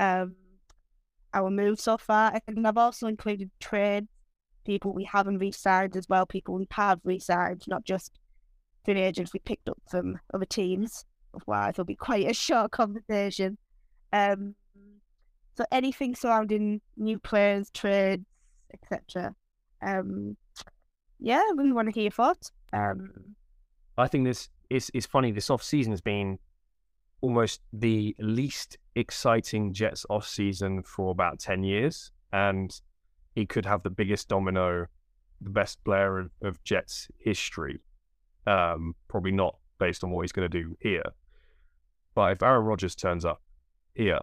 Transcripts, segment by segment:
um, our moves so far. And I've also included trades, people we haven't re-signed as well, people we have re-signed, not just free agents we picked up from other teams. Otherwise, it'll be quite a short conversation. Um, so anything surrounding new players, trades, etc. Um, yeah, really want to hear your thoughts. Um, I think this is is funny. This off season has been almost the least exciting Jets off season for about ten years, and he could have the biggest domino, the best player of, of Jets history. Um, probably not based on what he's going to do here, but if Aaron Rodgers turns up here,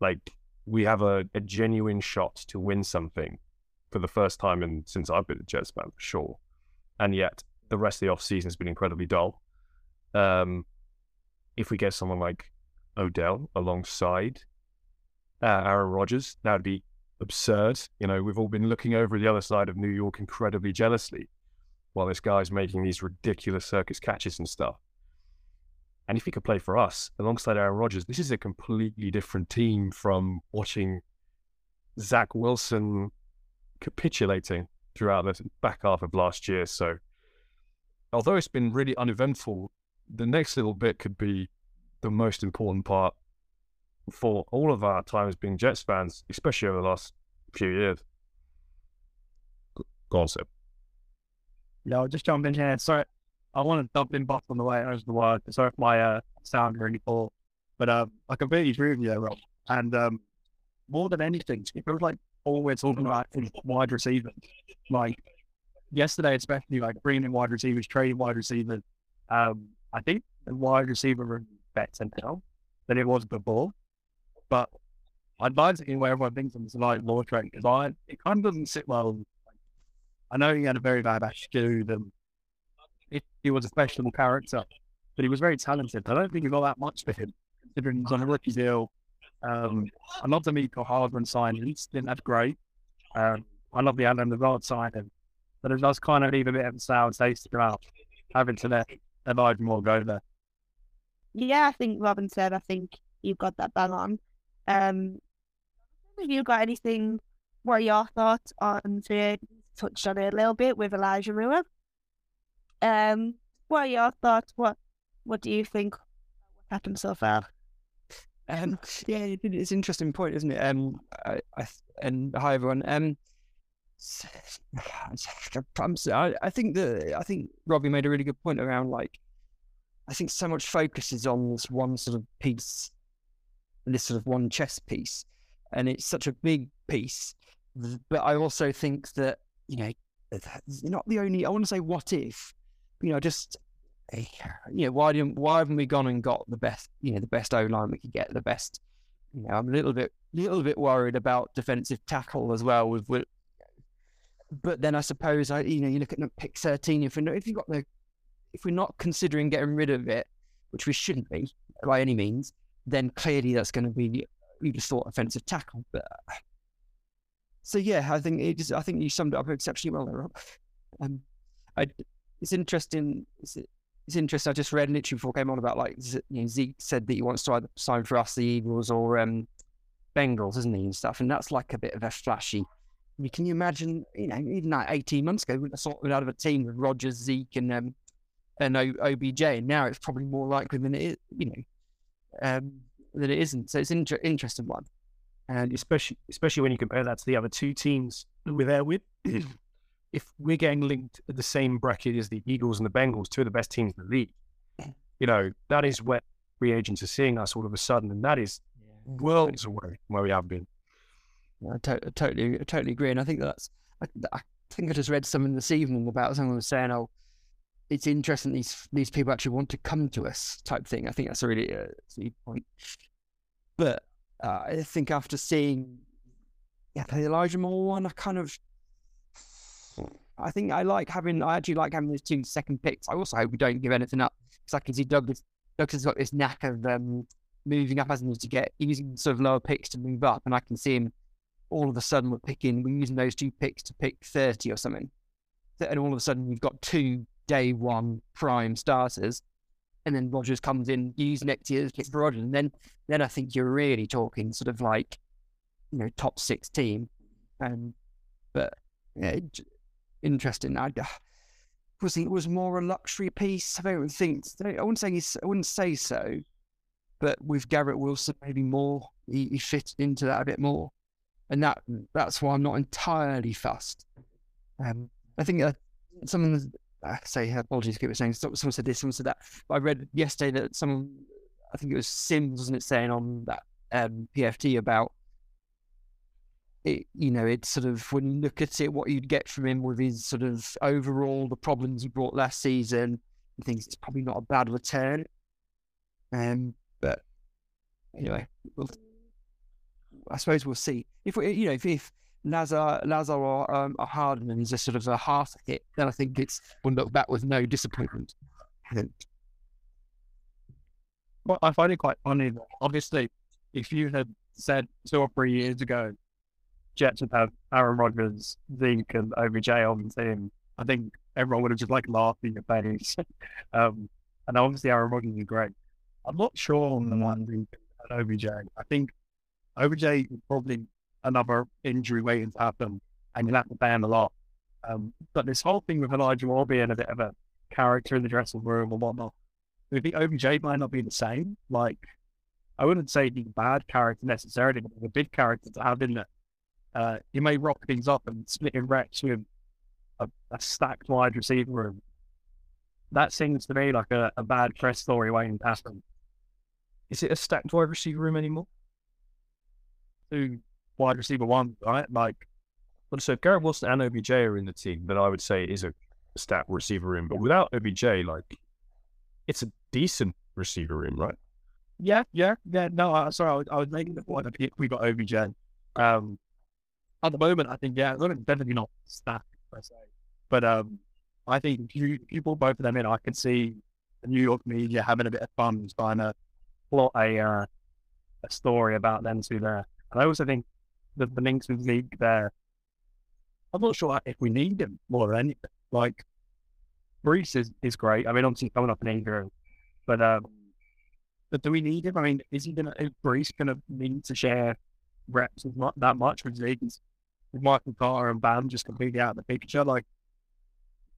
like we have a, a genuine shot to win something for the first time in since I've been a Jets fan for sure, and yet the rest of the off season has been incredibly dull. Um, if we get someone like Odell alongside uh, Aaron Rodgers, that would be absurd. You know, we've all been looking over the other side of New York incredibly jealously while this guy's making these ridiculous circus catches and stuff. And if he could play for us alongside Aaron Rodgers, this is a completely different team from watching Zach Wilson capitulating throughout the back half of last year. So, although it's been really uneventful, the next little bit could be the most important part for all of our time as being Jets fans, especially over the last few years. Go on, Seb. Yeah, I'll just jump in here. Sorry, I want to dump in both on the way as the word. Sorry if my uh, sound really poor, but um, I completely agree with you, there, Rob. And um, more than anything, it feels like all we're talking about is wide receivers. Like yesterday, especially like bringing in wide receivers, trading wide receivers. Um, I think the wide receiver room better now than it was before. But I'd like to hear where everyone thinks this light law trade because it kind of doesn't sit well. I know he had a very bad attitude and it, he was a questionable character, but he was very talented. I don't think you got that much for him, considering he's on a rookie deal. Um, I love the Mecole Hardman signing. He didn't have great. Um, I love the Allen Lazard signing, but it does kind of leave a bit of a sour taste in mouth having to let Elijah Moore go there. Yeah, I think Robin said. I think you've got that bang on. Um, have you got anything? What are your thoughts on the touched on it a little bit with Elijah Moore? Um, what are your thoughts? What What do you think? What happened so far? Um, yeah, it's an interesting point, isn't it? Um, I, I, and hi everyone. Um, I, I think that I think Robbie made a really good point around like I think so much focus is on this one sort of piece, this sort of one chess piece, and it's such a big piece. But I also think that you know, not the only. I want to say, what if, you know, just you know, why didn't why haven't we gone and got the best, you know, the best O line we could get, the best. You know, I'm a little bit, little bit worried about defensive tackle as well. With but then I suppose I, you know, you look at pick 13. If we if you've got the, if we're not considering getting rid of it, which we shouldn't be by any means, then clearly that's going to be you just thought offensive tackle. But so yeah, I think it just, I think you summed it up exceptionally well there, Rob. Um, I, it's interesting. It's, it's interesting. I just read literally before I came on about like you know, Zeke said that he wants to either sign for us, the Eagles, or um, Bengals, isn't he, and stuff. And that's like a bit of a flashy. I mean, can you imagine? You know, even like eighteen months ago, we have sorted out of a team with Rodgers, Zeke, and um, and o- OBJ. And now it's probably more likely than it is. You know, um, that it isn't. So it's an inter- interesting one. And especially especially when you compare that to the other two teams we're there with, if we're getting linked at the same bracket as the Eagles and the Bengals, two of the best teams in the league, you know, that is where free agents are seeing us all of a sudden, and that is worlds away from where we have been. I, to- totally, totally agree, and I think that's. I, I think I just read something this evening about someone was saying, "Oh, it's interesting these these people actually want to come to us," type thing. I think that's a really uh, point. But uh, I think after seeing yeah, the Elijah Moore one, I kind of I think I like having I actually like having those two second picks. I also hope we don't give anything up because I can see Douglas Douglas has got this knack of um, moving up, hasn't he, to get using sort of lower picks to move up, and I can see him all of a sudden we're picking we're using those two picks to pick thirty or something, and all of a sudden we've got two day one prime starters, and then Rodgers comes in, use next year's pick for Rodgers, and then then I think you're really talking sort of like you know top six team. Um, but yeah, interesting. I was it was more a luxury piece. I don't think I wouldn't say I wouldn't say so, but with Garrett Wilson, maybe more he, he fit into that a bit more, and that that's why I'm not entirely fussed. Um, I think uh, someone I say apologies, keep saying someone said this, someone said that. I read yesterday that some, I think it was Simms, wasn't it, saying on that um, PFT about it, you know, it's sort of when you look at it, what you'd get from him with his sort of overall the problems he brought last season, he thinks it's probably not a bad return. Um, but anyway, we'll, I suppose we'll see if we, you know, if, if Lazar, Lazar or, um, Harden is a sort of a half hit, then I think it's one look back with no disappointment. Well, I find it quite funny. That Obviously, if you had said two or three years ago Jets would have Aaron Rodgers, Zeke, and OBJ on the team, I think everyone would have just like laughed in your face. um, and obviously, Aaron Rodgers is great. I'm not sure on the one Zeke and OBJ. I think OBJ probably another injury waiting to happen, and you'll have to him a lot. Um, but this whole thing with Elijah Moore being a bit of a character in the dressing room or whatnot, I think OBJ might not be the same. Like, I wouldn't say he's a bad character necessarily, but a big character to have in there uh, you may rock things up and split in reps with a, a, stacked wide receiver room. That seems to me like a, a bad press story waiting to happen. Is it a stacked wide receiver room anymore? Two wide receiver one, right? Like, well, so Garrett Wilson and OBJ are in the team, then I would say it is a stat receiver room. But without OBJ, like, it's a decent receiver room, right? Yeah, yeah, yeah. No, uh, sorry, I was, I was making the point that we got OBJ. Um, at the moment, I think, yeah, definitely not stacked per se. But um, I think you, you put both of them in, I can see the New York media having a bit of fun trying to plot a uh, a story about them two there. And I also think that the links with Zeke there, I'm not sure if we need him more than anything. Like, Breece is, is great. I mean, obviously coming up in injury, but um, but do we need him? I mean, is he gonna is Breece gonna need to share reps much, that much with Zeke with Michael Carter and Bam just completely out of the picture. Like,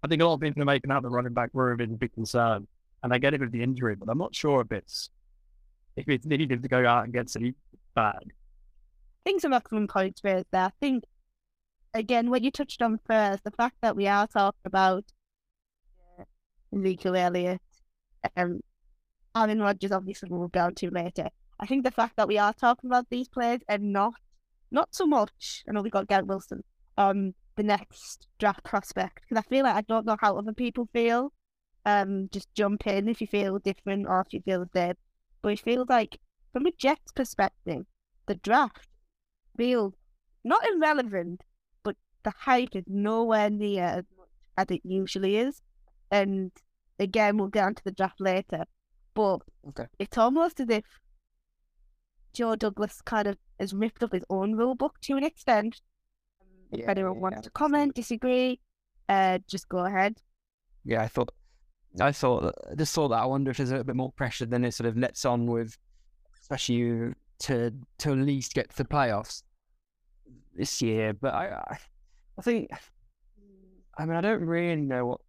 I think a lot of people are making out the running back room is a big concern, and I get it with the injury, but I'm not sure if it's if it's needed to go out and get some bad. I think some excellent points there. I think again what you touched on first, the fact that we are talking about uh, Ezekiel Elliott, um, Aaron Rodgers, obviously we'll go on to later. I think the fact that we are talking about these players and not not so much. I know we got Garrett Wilson um the next draft prospect because I feel like I don't know how other people feel. Um, just jump in if you feel different or if you feel the. But it feels like from a Jets perspective, the draft feels not irrelevant, but the hype is nowhere near as much as it usually is. And again, we'll get onto the draft later. But okay. it's almost as if Joe Douglas kind of has ripped up his own rule book to an extent. Yeah, if anyone yeah, wants yeah. to comment, disagree, uh, just go ahead. Yeah, I thought, I thought, just thought that. I wonder if there's a bit more pressure than it sort of lets on with, especially to to at least get to the playoffs this year. But I, I, think, I mean, I don't really know what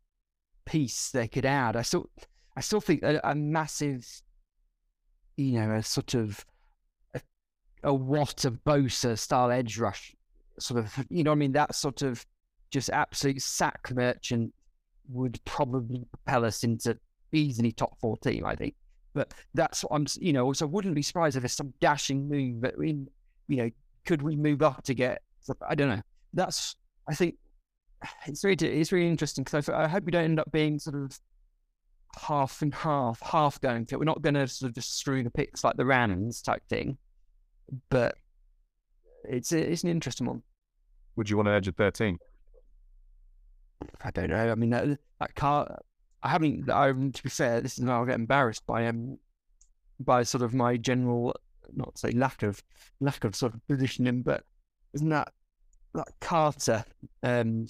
piece they could add. I still, I still think a, a massive, you know, a sort of a what of Bosa style edge rush, sort of, you know, I mean, that sort of just absolute sack merchant would probably propel us into easily top four team, I think. But that's what I'm, you know, so I wouldn't be surprised if there's some dashing move. But in, you know, could we move up to get? I don't know. That's, I think, it's really, it's really interesting because I, I hope we don't end up being sort of half and half, half going for it. We're not going to sort of just strew the picks like the Rams type thing but it's it's an interesting one. Would you want to edge at thirteen? I don't know. I mean, that, that car. I haven't. I, to be fair, this is now I get embarrassed by um by sort of my general, not say lack of lack of sort of positioning, but isn't that that Carter? Um,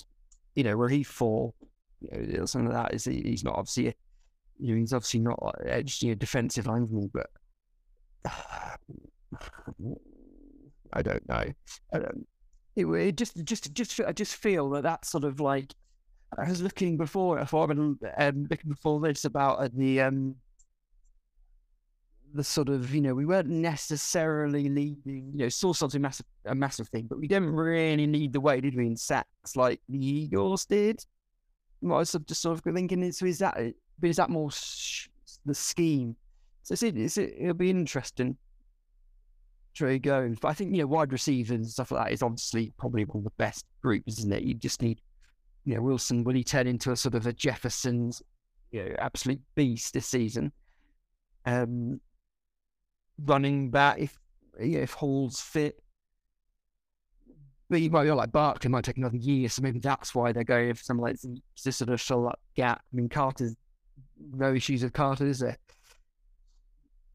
you know, where he fall, you know, something like that is he, he's not obviously you know, he's obviously not like edge, you know, defensive lineman, but I don't know. I don't, it, it just, just, just, I just feel that that sort of like I was looking before, I've been um, looking before this about uh, the um the sort of you know we weren't necessarily leading you know saw something massive a massive thing, but we didn't really lead the way, did we? In sacks like the Eagles did. I was just sort of thinking, so is that is that more sh- the scheme? So it's, it's, it'll be interesting to go. But I think you know wide receivers and stuff like that is obviously probably one of the best groups, isn't it? You just need you know, Wilson, will he turn into a sort of a Jefferson's, you know, absolute beast this season? Um, running back, if if Hall's fit, but you might be like Barkley might take another year, so maybe that's why they're going for something like to sort of fill that gap. I mean, Carter's no issues with Carter, is there?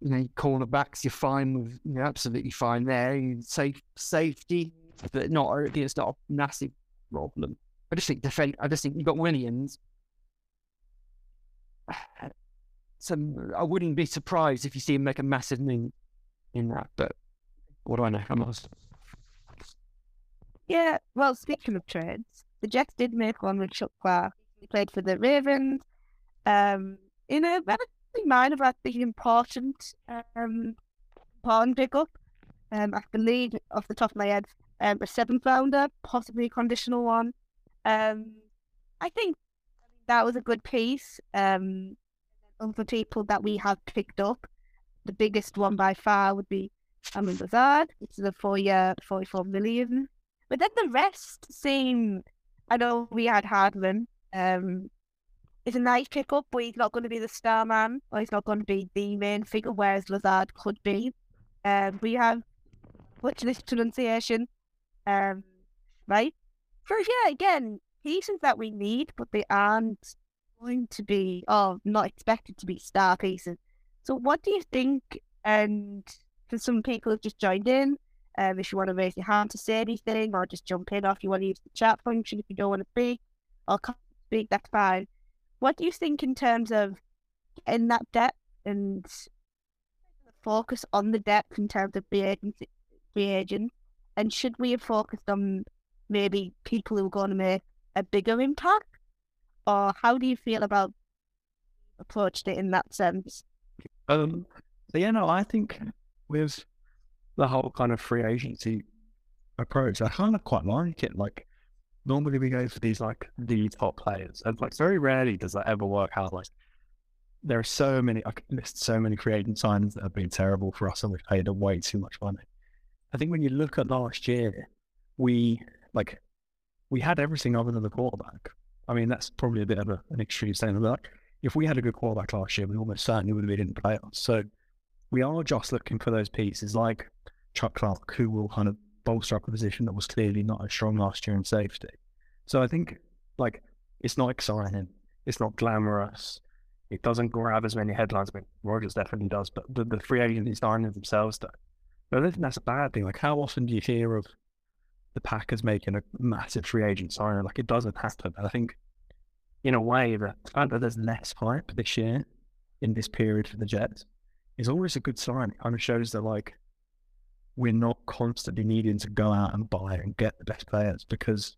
You know, cornerbacks, you're fine with, you're absolutely fine there. You safe safety, but not it's not a massive problem. I just think defend. I just think you've got Williams. So I wouldn't be surprised if you see him make a massive move in that. But what do I know? I'm not. Yeah, well, speaking of trades, the Jets did make one with Chuck Clark. He played for the Ravens. Um, in a relatively minor but I think important um important pickup. Um, I believe off the top of my head, um, a seventh rounder, possibly a conditional one. Um, I think that was a good piece. Um, of the people that we have picked up, the biggest one by far would be Allen Lazard. It's a four-year, forty-four million. But then the rest seem. I know we had Hardman. Um, it's a nice pickup, but he's not going to be the star man, or he's not going to be the main figure, whereas Lazard could be. Um, we have what's this pronunciation? Um, right? So yeah, again, pieces that we need, but they aren't going to be, or not expected to be star pieces. So what do you think? And for some people who've just joined in, um, if you want to raise your hand to say anything, or just jump in, or if you want to use the chat function, if you don't want to speak, or speak, that's fine. What do you think in terms of in that depth and focus on the depth in terms of free agency, free agents, and should we have focused on maybe people who are going to make a bigger impact? Or how do you feel about approached it in that sense? Um, so yeah, no, I think with the whole kind of free agency approach, I kind of quite like it. Like normally we go for these like the top players, and like very rarely does that ever work out. Like there are so many, I could list so many free agent signs that have been terrible for us, and we've paid way too much money. I think when you look at last year, we like we had everything other than the quarterback. I mean, that's probably a bit of a, an extreme statement. Like, if we had a good quarterback last year, we almost certainly would have been in the playoffs. So we are just looking for those pieces like Chuck Clark, who will kind of bolster up a position that was clearly not as strong last year in safety. So I think like it's not exciting, it's not glamorous, it doesn't grab as many headlines. I mean, Rodgers definitely does, but the, the free agents signing themselves do. But I don't think that's a bad thing. Like, how often do you hear of the Packers making a massive free agent signing. Like it doesn't happen. I think, in a way, the fact that there's less hype this year in this period for the Jets is always a good sign. It kind of shows that like we're not constantly needing to go out and buy and get the best players because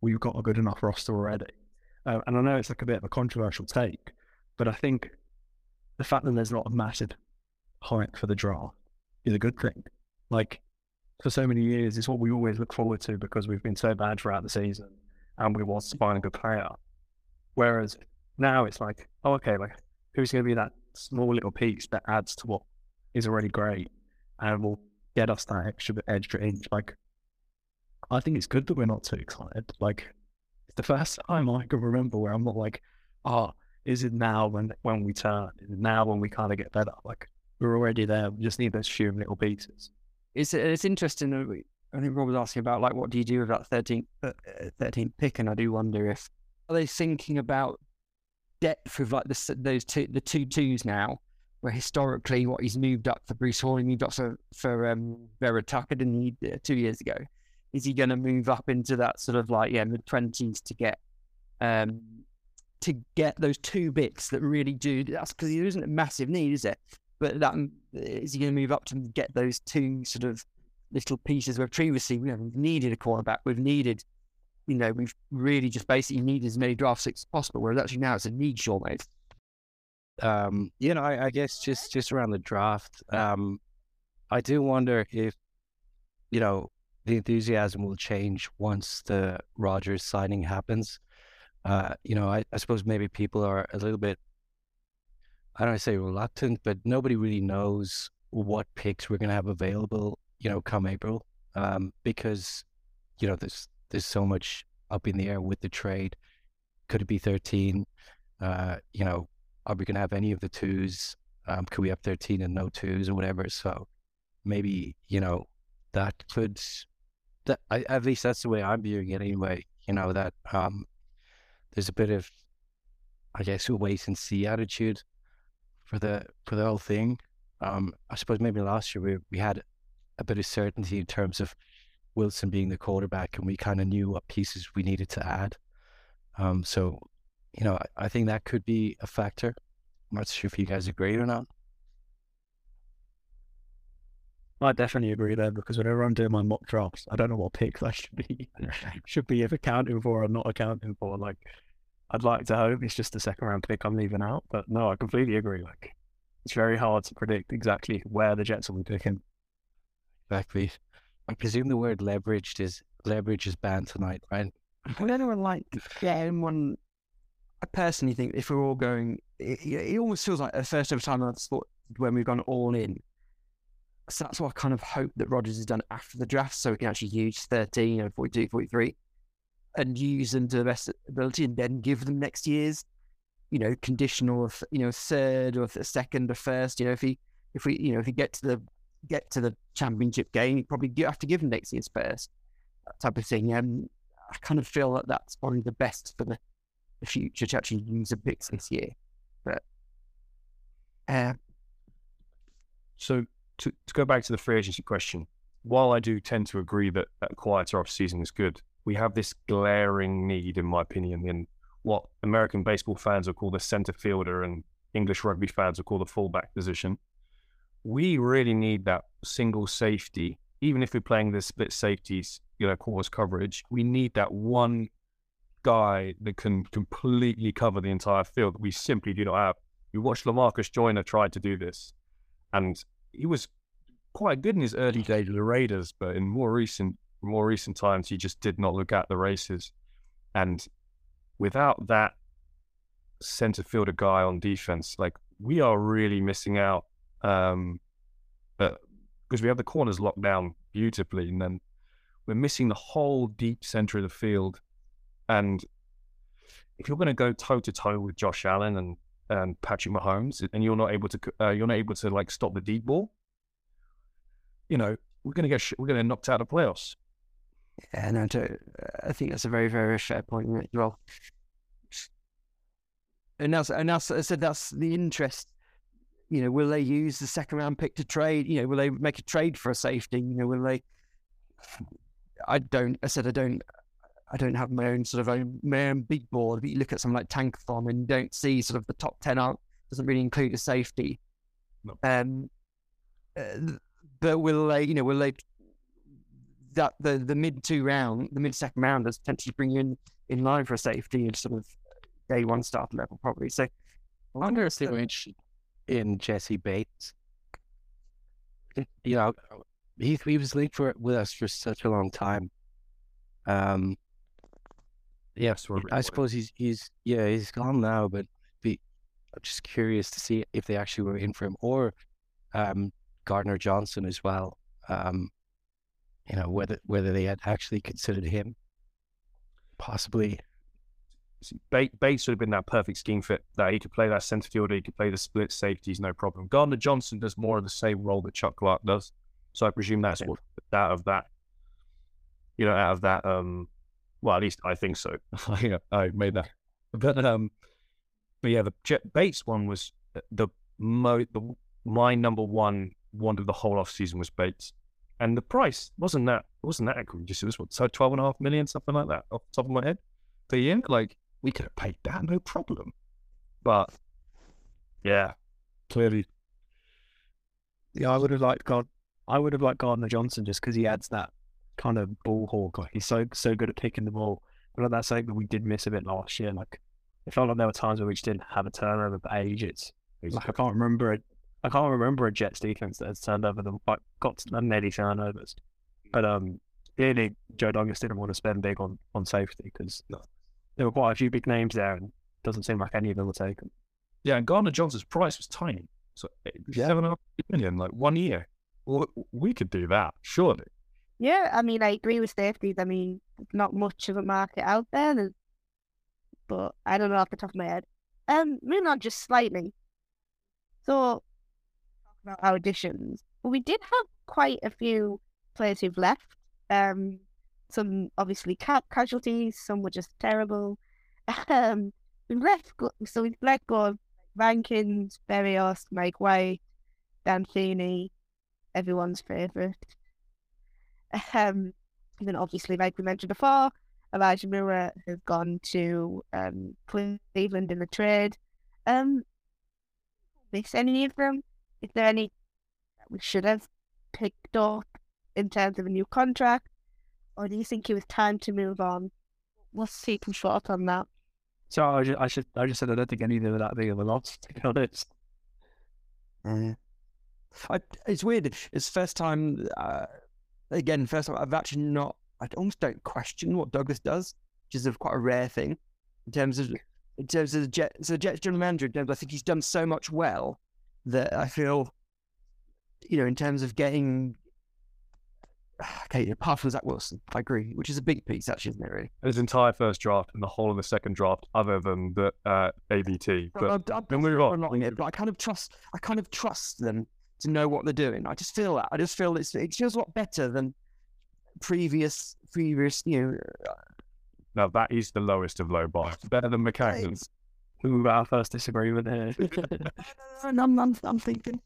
we've got a good enough roster already. Uh, and I know it's like a bit of a controversial take, but I think the fact that there's not a massive hype for the draft is a good thing. Like for so many years is what we always look forward to because we've been so bad throughout the season and we want to mm. find a good player. Whereas now it's like, oh, okay, like who's going to be that small little piece that adds to what is already great and will get us that extra bit, extra inch. Like, I think it's good that we're not too excited. Like, it's the first time I can remember where I'm not like, oh, is it now when when we turn? Is it now when we kind of get better? Like, we're already there. We just need those few little pieces it's it's interesting. I think Rob was asking about like what do you do with that 13th, uh, 13th pick, and I do wonder if are they thinking about depth with like the, those two the two twos now, where historically what he's moved up for Breece Hall, he moved up for for um, Vera Tucker, didn't he, uh, two years ago? Is he going to move up into that sort of like yeah mid twenties to get um to get those two bits that really do. That's because there isn't a massive need, is it? But that mm, is he going to move up to get those two sort of little pieces where previously you know, we've needed a quarterback, we've needed, you know, we've really just basically needed as many draft picks as possible. Whereas actually now it's a need, sure, mate. Um, you know, I, I guess just just around the draft, um, I do wonder if you know the enthusiasm will change once the Rodgers signing happens. Uh, you know, I, I suppose maybe people are a little bit, I don't say reluctant, but nobody really knows what picks we're going to have available, you know, come April, um, because, you know, there's, there's so much up in the air with the trade. Could it be 13? Uh, you know, are we going to have any of the twos? Um, could we have 13 and no twos or whatever? So maybe, you know, that could that I, at least that's the way I'm viewing it anyway. You know that um, there's a bit of, I guess, a wait and see attitude for the for the whole thing. Um, I suppose maybe last year we we had a bit of certainty in terms of Wilson being the quarterback, and we kind of knew what pieces we needed to add. Um, so, you know, I, I think that could be a factor. I'm not sure if you guys agree or not. I definitely agree there because whenever I'm doing my mock drafts, I don't know what picks I should be should be either accounting for or not accounting for. Like, I'd like to hope it's just a second round pick I'm leaving out, but no, I completely agree. Like, it's very hard to predict exactly where the Jets will be picking. Exactly. I presume the word leveraged is leverage is banned tonight, right? Would anyone like yeah, anyone? I personally think if we're all going, it, it almost feels like the first ever time I've sport when we've gone all in so that's what I kind of hope that Rodgers has done after the draft, so we can actually use 13 and 42, 43 and use them to the best ability and then give them next year's, you know, conditional of, you know, third or second or first. You know, if he, if we, you know, if he get to the, get to the championship game, you probably have to give him next year's first, that type of thing. Um, I kind of feel that that's probably the best for the, the future to actually use a picks this year. But, uh, so to, to go back to the free agency question, while I do tend to agree that a quieter off season is good, we have this glaring need, in my opinion, in what American baseball fans will call the center fielder and English rugby fans will call the fullback position. We really need that single safety, even if we're playing the split safeties, you know, quarters coverage. We need that one guy that can completely cover the entire field. that We simply do not have. We watched Lamarcus Joyner try to do this, and he was quite good in his early days with the Raiders, but in more recent more recent times, he just did not look at the races. And without that center fielder guy on defense, like we are really missing out. Um, because we have the corners locked down beautifully, and then we're missing the whole deep center of the field. And if you're going to go toe to toe with Josh Allen and and Patrick Mahomes, and you're not able to uh, you're not able to like stop the deep ball, you know we're going to get we're going to knocked out of playoffs. Yeah, no, I think that's a very very fair point as well. And that's and that's I said that's the interest. You know, will they use the second round pick to trade? You know, will they make a trade for a safety? You know, will they? I don't. I said I don't. I don't have my own sort of own, my own big board, but you look at something like Tankathon and don't see sort of the top 10 out, doesn't really include a safety. No. Um, uh, but will they, you know, will they, that the, the mid two round, the mid second round, rounders potentially bring you in, in line for a safety and sort of day one start level probably. So I wonder if they were interested in Jessie Bates. You know, he, he was linked for with us for such a long time. Um, yeah, I suppose he's he's yeah he's gone now, but be I'm just curious to see if they actually were in for him or um, Gardner Johnson as well. Um, you know whether whether they had actually considered him, possibly. Bates would have been that perfect scheme fit. That he could play that centre fielder, he could play the split safeties, no problem. Gardner Johnson does more of the same role that Chuck Clark does, so I presume that's what out of that, you know, out of that um well, at least I think so. I, I made that. But um, but yeah, the Bates one was uh, the mo the my number one one of the whole off season was Bates, and the price wasn't that wasn't that egregious. It was what so twelve and a half million something like that off the top of my head per year. Like we could have paid that no problem. But yeah, Clearly, Yeah, I would have liked God. I would have liked Gardner Johnson just because he adds that kind of ball hawk. Like he's so so good at picking the ball. But at that sake, we did miss a bit last year. Like it felt like there were times where we just didn't have a turnover But for ages. Like I can't remember it. I can't remember a Jets defense that has turned over them like got to many turnovers. But um, clearly Joe Douglas didn't want to spend big on on safety because there were quite a few big names there, and it doesn't seem like any of them were taken. yeah, and Gardner Johnson's price was tiny. So eh, seven and a half million, like one year. Well, we could do that, surely. Yeah, I mean, I agree with safeties. I mean, not much of a market out there, there's- but I don't know off the top of my head. Um, moving on just slightly. So, talk about our additions. Well, we did have quite a few players who've left. Um, some obviously cap casualties, some were just terrible. Um, we've left, go- so we've let go of Rankins, Berrios, Mike White, Dan Feeney, everyone's favourite. Um, and then obviously, like we mentioned before, Elijah Moore has gone to um, Cleveland in the trade. Um, miss any of them? Is there any that we should have picked up in terms of a new contract, or do you think it was time to move on? What's people's thought on that? So I just, I should I just said I don't think any of them were that big of a loss. To be honest. Yeah. I, it's weird. It's first time, uh, again, first time I've actually not, I almost don't question what Douglas does, which is a, quite a rare thing in terms of, in terms of the Jets, the Jets general manager, in terms, I think he's done so much well that I feel, you know, in terms of getting, okay, apart from Zach Wilson, I agree, which is a big piece actually, isn't it really? his entire first draft and the whole of the second draft, other than the uh, AVT. But I'm, I'm, move on. it, but I kind of trust. I kind of trust them to know what they're doing. I just feel that. I just feel it's, it feels a lot better than previous, previous. You know, now that is the lowest of low bar. It's better than Maccagnan. Who our first disagreement here? and I'm, I'm, I'm thinking.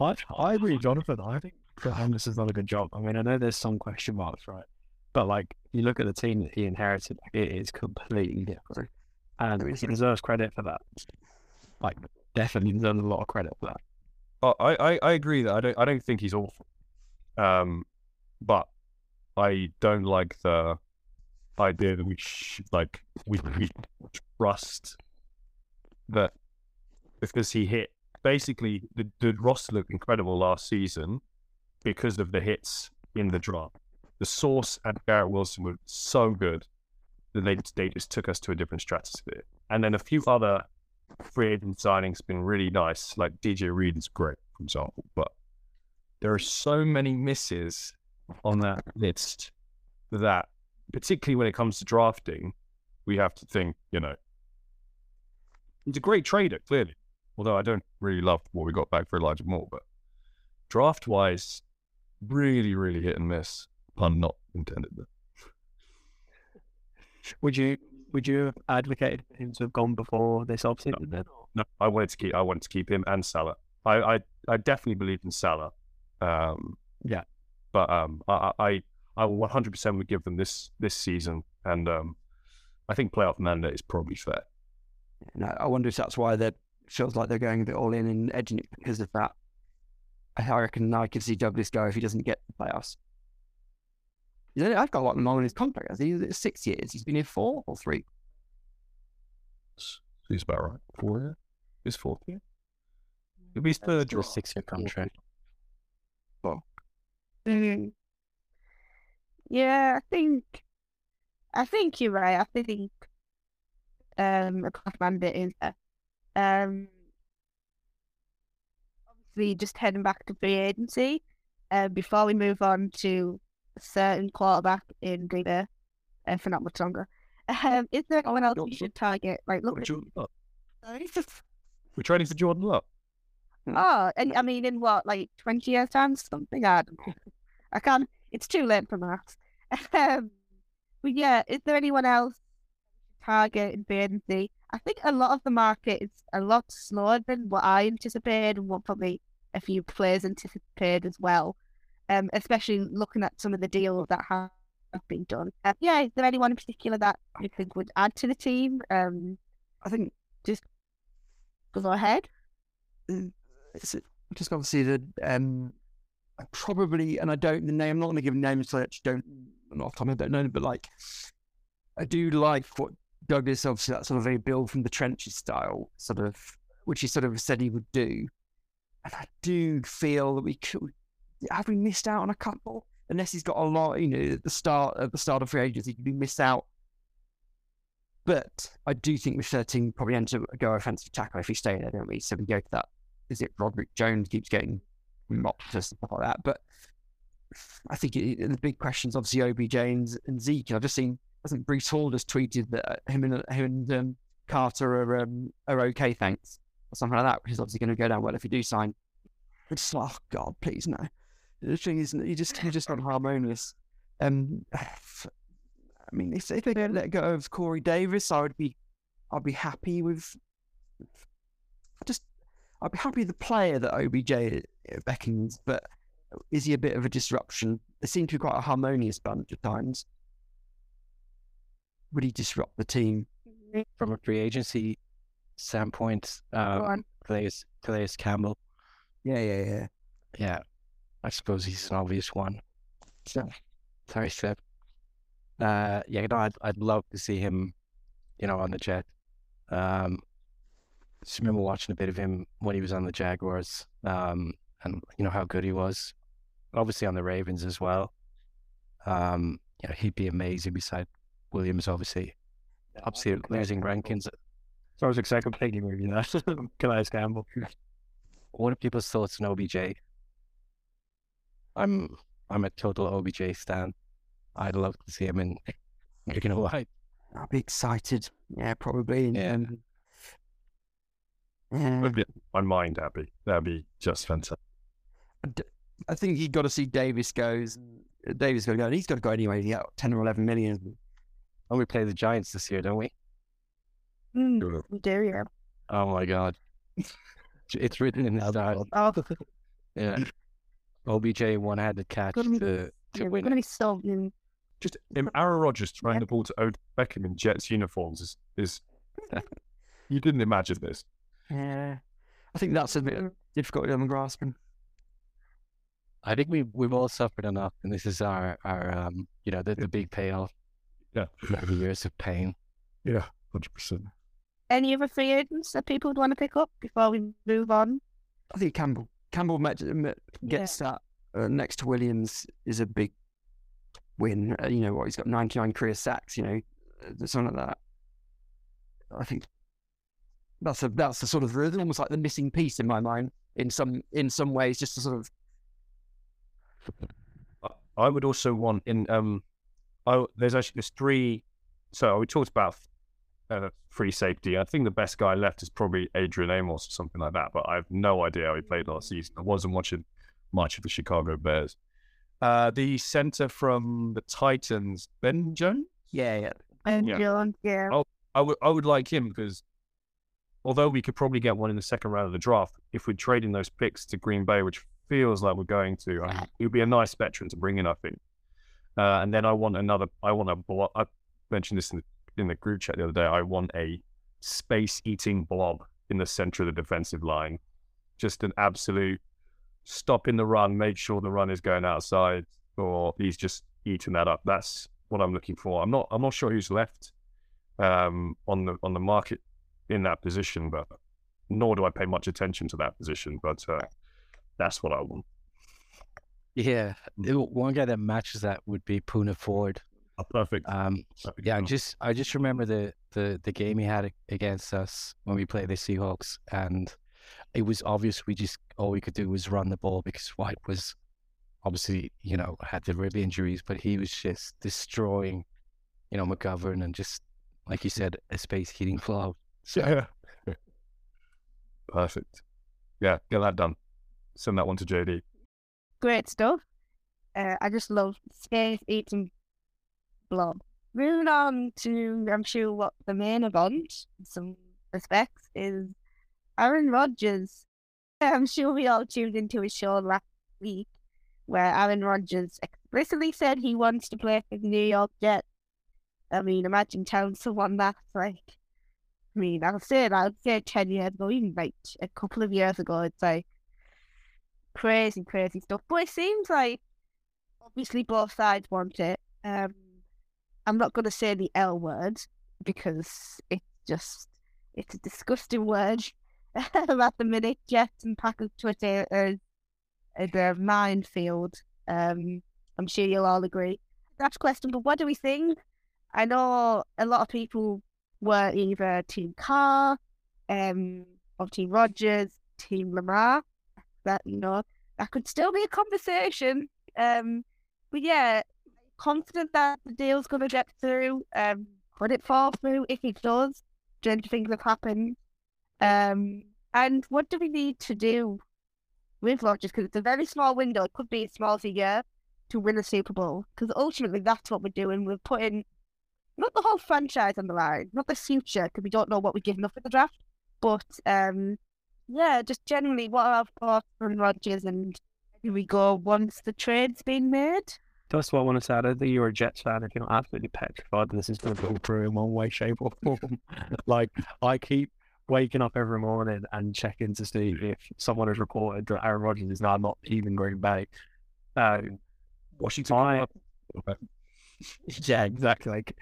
I, I agree, Jonathan. I think Holmes has done a good job. I mean, I know there's some question marks, right? But like, you look at the team that he inherited, it is completely different, and he deserves credit for that. Like, definitely deserves a lot of credit for that. Oh, I, I, I agree that I don't I don't think he's awful. Um, but I don't like the idea that we should like we we trust that because he hit basically the, the roster looked incredible last season because of the hits in the draft. The Sauce and Garrett Wilson were so good that they they just took us to a different stratosphere. And then a few other free agent signings been really nice. Like DJ Reed is great, for example, but there are so many misses on that list that, particularly when it comes to drafting, we have to think. You know, he's a great trader, clearly. Although I don't really love what we got back for Elijah Moore, but draft wise, really, really hit and miss. Pun not intended. There. Would you would you have advocated him to have gone before this offseason then? No, I wanted to keep. I wanted to keep him and Salah. I, I, I definitely believe in Salah. Um, Yeah. but um, I, I, I 100 percent would give them this this season, and um, I think playoff mandate is probably fair. And I I wonder if that's why they feels like they're going a bit all in and edging it because of that. I I reckon I could see Douglas go if he doesn't get the playoffs. I've got a lot more in his contract. I think he's six years. He's been here four or three. He's about right. Four year? His fourth year? It'll be his third Still a six-year contract. Mm. Yeah, I think I think you're right. I think um a class mandate is there. Um obviously just heading back to free agency. Uh, before we move on to a certain quarterback in Green Bay, uh, for not much longer. Um, is there anyone else you should target? Like look. We're training for Jordan Love. Oh, and I mean, in what, like 20 years' time? Something I don't know. I can't, it's too late for maths. Um, but yeah, is there anyone else target in agency? I think a lot of the market is a lot slower than what I anticipated and what probably a few players anticipated as well. Um, especially looking at some of the deals that have been done. Uh, yeah, is there anyone in particular that you think would add to the team? Um, I think just go ahead. it's just obviously the um I probably and I don't the name I'm not going to give names so I actually don't not head, don't know but like I do like what Douglas obviously that sort of a build from the trenches style sort of which he sort of said he would do. And I do feel that we could have we missed out on a couple? Unless he's got a lot you know at the start at the start of free agency we miss out. But I do think with 13 probably enter a go offensive tackle if he's staying there don't we? So we go to that. Is it Broderick Jones keeps getting mocked and stuff like that. But I think it, the big question is obviously OBJ and, and Zeke. I've just seen, I think Breece Hall just tweeted that uh, him and him and um, Carter are um, are okay, thanks, or something like that, which is obviously going to go down well if you do sign. Just oh God, please no. The thing is, you just you're just not harmonious. Um, I mean, if, if they don't let go of Corey Davis, I would be, I'd be happy with. Just I'd be happy with the player that OBJ beckons, but is he a bit of a disruption? They seem to be quite a harmonious bunch at times. Would he disrupt the team? From a free agency standpoint, Go uh, on. Calais, Calais Campbell, Yeah, yeah, yeah. yeah, I suppose he's an obvious one. So, Sorry, Seb. Uh, yeah, no, I'd, I'd love to see him, you know, on the jet. Um, just remember watching a bit of him when he was on the Jaguars, um, and you know how good he was. Obviously on the Ravens as well. Um, you know, he'd be amazing beside Williams. Obviously, obviously losing Rankins. So I was excited completely with you there. Calais Campbell. What are people's thoughts on OBJ? I'm I'm a total OBJ stan. I'd love to see him in Wigan White. I'll be excited. Yeah, probably. And, Yeah. um, yeah. Would be my mind happy. That'd be just fantastic. I think you've got to see Davis goes. Davis got to go. And he's got to go anyway. He got 10 or 11 million. And we play the Giants this year, don't we? Mm, Sure. we do, yeah. Oh my god. it's written in the style. Oh, Yeah. OBJ one handed catch Gonna be- to, yeah, to we're win going to it. be sold Just um, Aaron Rodgers throwing the ball to Odell Beckham in Jets uniforms is, is you didn't imagine this. Yeah. I think that's a bit difficult to grasping. I think we we've all suffered enough and this is our our um you know, the, the big payoff Yeah. for years of pain. Yeah, hundred percent. Any other free agents that people would want to pick up before we move on? I think Campbell. Campbell met, met, Yeah. gets that uh, next to Williams is a big win. Uh, you know what? He's got 99 career sacks. You know, uh, something like that. I think that's a that's a sort of rhythm, almost like the missing piece in my mind. In some in some ways, just to sort of I would also want in um, I there's actually there's three. So we talked about uh, free safety. I think the best guy left is probably Adrian Amos or something like that. But I have no idea how he played last season. I wasn't watching much of the Chicago Bears. Uh, the center from the Titans, Ben Jones. yeah yeah And Yeah. Jones, yeah. Oh, I would I would like him because although we could probably get one in the second round of the draft, if we're trading those picks to Green Bay, which feels like we're going to, I, it would be a nice veteran to bring in. I think. Uh, and then I want another. I want a blob. I mentioned this in the, in the group chat the other day. I want a space-eating blob in the center of the defensive line, just an absolute stop in the run, make sure the run is going outside, or he's just eating that up. That's what I'm looking for. I'm not. I'm not sure who's left um, on the on the market in that position, but nor do I pay much attention to that position. But uh, that's what I want. Yeah. the One guy that matches that would be Poona Ford. Perfect. Um yeah, I just I just remember the the the game he had against us when we played the Seahawks, and it was obvious we just all we could do was run the ball because White was obviously you know had the rib injuries, but he was just destroying you know McGovern and just like you said a space heating flow. Yeah. Perfect. Yeah, get that done. Send that one to JD. Great stuff. Uh, I just love space eating blob. Moving on to, I'm sure, what the main event, in some respects, is Aaron Rodgers. I'm sure we all tuned into his show last week where Aaron Rodgers explicitly said he wants to play for the New York Jets. I mean, imagine telling someone that. Like, I mean, I'll say that. I'd say 10 years ago, even like a couple of years ago, it's like crazy, crazy stuff. But it seems like obviously both sides want it. Um, I'm not going to say the L word because it's just, it's a disgusting word at the minute. Jets and Packers Twitter is a minefield. Um, I'm sure you'll all agree. That's question, but what do we think? I know a lot of people were either Team Carr, um, or Team Rodgers, Team Lamar. That you know, that could still be a conversation. Um, but yeah, confident that the deal's going to get through. Um, could it fall through? If it does, strange things have happened. Um, and what do we need to do with Rodgers? Because it's a very small window. It could be as small as a year to win a Super Bowl. Because ultimately, that's what we're doing. We're putting not the whole franchise on the line, not the future, because we don't know what we're giving up in the draft. But um, yeah, just generally, what are our thoughts on Rodgers and where do we go once the trade's been made? That's what I want to say. I don't think you're a Jets fan if you're not absolutely petrified that this is going to go through in one way, shape, or form. like, I keep waking up every morning and checking to see if someone has reported that Aaron Rodgers is now not even Green Bay. Um, Washington. I- Okay. yeah, exactly. Like,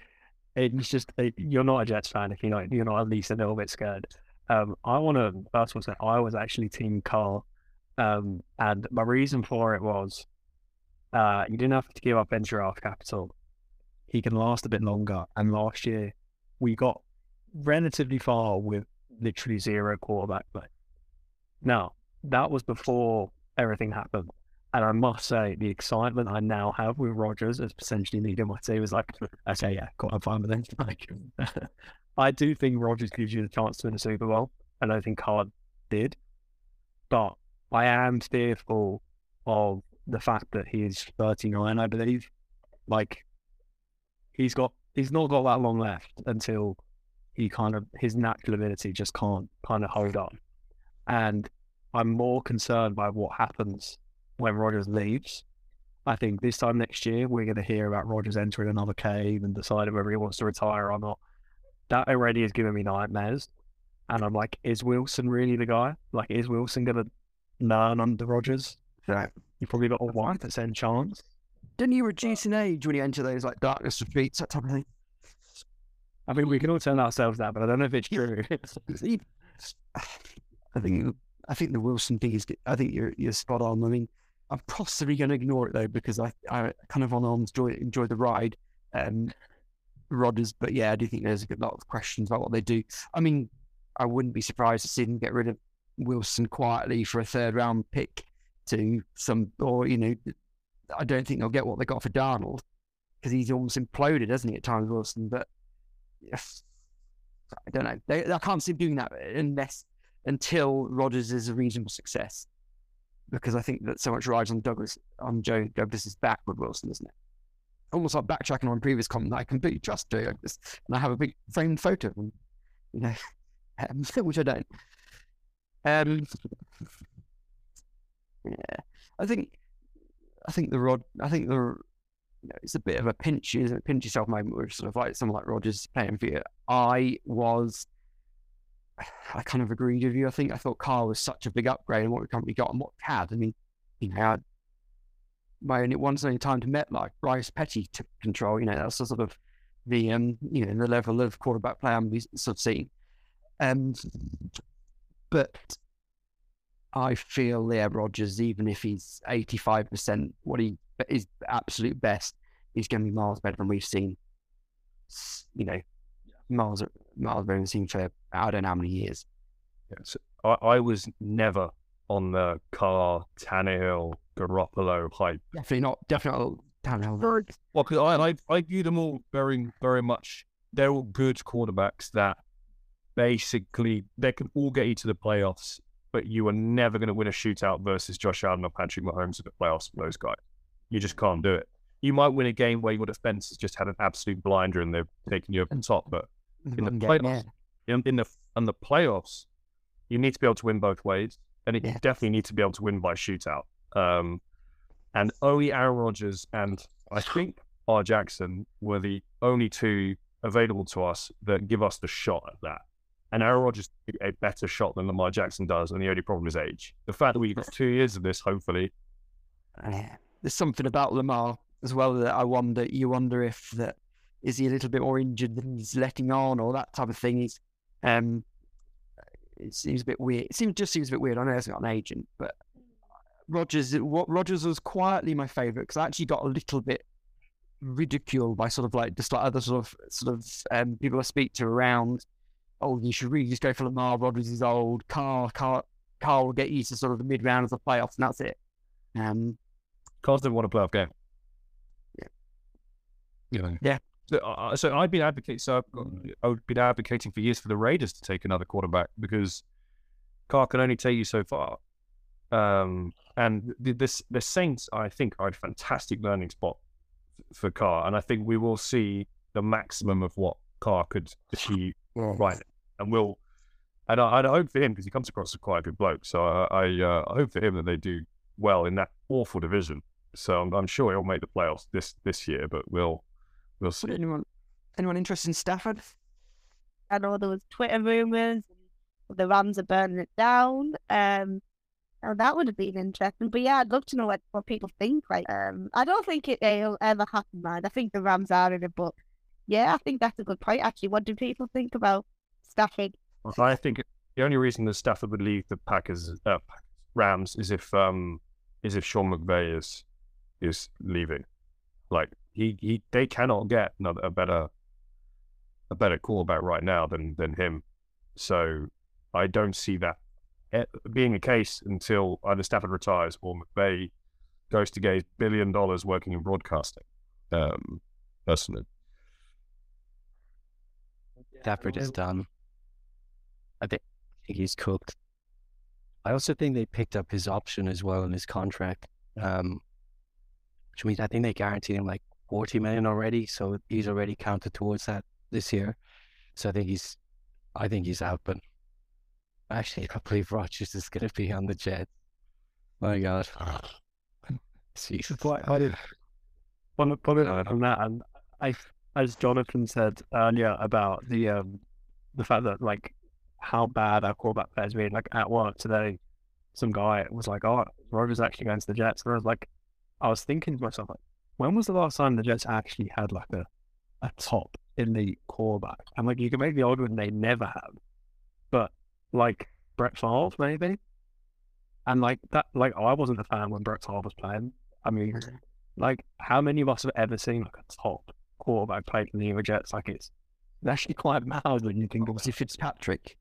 it's just it, you're not a Jets fan if you're not you're not at least a little bit scared. Um, I want to first of all say I was actually Team Carr, um, and my reason for it was, uh, you didn't have to give up Ben draft capital. He can last a bit longer, and last year we got relatively far with literally zero quarterback play. Now that was before everything happened. And I must say, the excitement I now have with Rodgers as potentially leading my team is like, okay, yeah, cool, I'm fine with it. Like, I do think Rodgers gives you the chance to win a Super Bowl, and I think Carr did. But I am fearful of the fact that he is 39, I believe. Like, he's got, he's not got that long left until he kind of, his natural ability just can't kind of hold up. And I'm more concerned by what happens when Rodgers leaves. I think this time next year we're going to hear about Rodgers entering another cave and deciding whether he wants to retire or not. That already is giving me nightmares. And I'm like, is Wilson really the guy? Like, is Wilson going to learn under Rodgers? Right. You probably got a one percent chance. Didn't you reduce in age when you enter those like darkness retreats, that type of thing? I mean, we can all tell ourselves that, but I don't know if it's true. I think I think the Wilson thing is. I think you're you're spot on. I mean, I'm possibly going to ignore it though because I I kind of on arms enjoy enjoy the ride. Um, Rodgers, but yeah, I do think there's a lot of questions about what they do. I mean, I wouldn't be surprised to see them get rid of Wilson quietly for a third round pick to some, or you know, I don't think they'll get what they got for Darnold because he's almost imploded, hasn't he, at times, Wilson? But yes, I don't know. They, I can't see doing that unless until Rodgers is a reasonable success, because I think that so much rides on Douglas on Joe Douglas's back with Wilson, isn't it? Almost like backtracking on previous comment that I completely trust Joe Douglas, and I have a big framed photo of him, you know, um, which I don't. Um, yeah, I think, I think the Rod, I think the, you know, it's a bit of a pinch, isn't it? Pinch yourself moment where sort of like someone like Rodgers playing for you. I was, I kind of agreed with you. I think I thought Carr was such a big upgrade on what we currently got and what had. I mean, you know, My only once only time to met like Bryce Petty took control. You know, that's the sort of the um, you know, the level of quarterback play I'm sort of seeing. Um, but I feel yeah, Rodgers, even if he's eighty five percent what he is absolute best, he's going to be miles better than we've seen. You know, miles miles better than we've seen for I don't know how many years. Yeah, so I, I was never on the Carr, Tannehill, Garoppolo hype. Definitely not. Definitely not. Tannehill. Well, because I, I I view them all very very much. They're all good quarterbacks that basically they can all get you to the playoffs, but you are never going to win a shootout versus Josh Allen or Patrick Mahomes in the playoffs for those guys. You just can't do it. You might win a game where your defense has just had an absolute blinder and they're taking you over the top, but in the playoffs, in, in the in the playoffs, you need to be able to win both ways, and it, you Yeah. definitely need to be able to win by shootout. Um, And only Aaron Rodgers and I think R. Jackson were the only two available to us that give us the shot at that. And Aaron Rodgers a better shot than Lamar Jackson does, and the only problem is age. The fact that we've got two years of this, hopefully, There's something about Lamar as well that I wonder. You wonder if that is he a little bit more injured than he's letting on, or that type of thing. He's um, it seems a bit weird. It seems just seems a bit weird. I know he hasn't got an agent, but Rodgers, what Rodgers was quietly my favourite because I actually got a little bit ridiculed by sort of like just like other sort of sort of um, people I speak to around. Oh, you should really just go for Lamar. Rodgers is old. Carl, Carr, Carr will get you to sort of the mid round of the playoffs, and that's it. Um, Cards didn't want to play off game. Yeah. So, uh, so I've been advocating. So I've, got, I've been advocating for years for the Raiders to take another quarterback because Carr can only take you so far. Um, and the, this the Saints, I think, are a fantastic learning spot for Carr, and I think we will see the maximum of what Carr could achieve right. now. And we'll, and I, I hope for him because he comes across as quite a good bloke. So I, I, uh, I hope for him that they do well in that awful division. So I'm, I'm sure he'll make the playoffs this this year, but we'll we'll see. anyone, anyone interested in Stafford? I know there was Twitter rumors. The Rams are burning it down. Um, and that would have been interesting. But yeah, I'd love to know what, what people think. Like, um, I don't think it, it'll ever happen, man. I think the Rams are in it, but yeah, I think that's a good point. Actually, what do people think about Stafford? I think the only reason that Stafford would leave the Packers, uh, Rams, is if um is if Sean McVay is is leaving. Like he, he they cannot get another a better a better quarterback right now than than him. So I don't see that being a case until either Stafford retires or McVay goes to get his billion dollars working in broadcasting. Um, personally, Stafford is done. I think, I think he's cooked. I also think they picked up his option as well in his contract, um, which means I think they guaranteed him like 40 million already. So he's already counted towards that this year. So I think he's, I think he's out. But actually, I believe Rodgers is going to be on the Jets. My God. Jesus. Quite, I did. On, on, on that, and I, as Jonathan said earlier about the um, the fact that like how bad our quarterback play has been. Like at work today, some guy was like, "Oh, Rover's actually going to the Jets," and I was like, I was thinking to myself, like, when was the last time the Jets actually had like a a top elite quarterback? And like you can make the argument they never have, but like Brett Favre maybe, and like that, like I wasn't a fan when Brett Favre was playing. I mean, mm-hmm. like how many of us have ever seen like a top quarterback play for the New York Jets? Like it's it's actually quite mad when you think of Obviously, Fitzpatrick,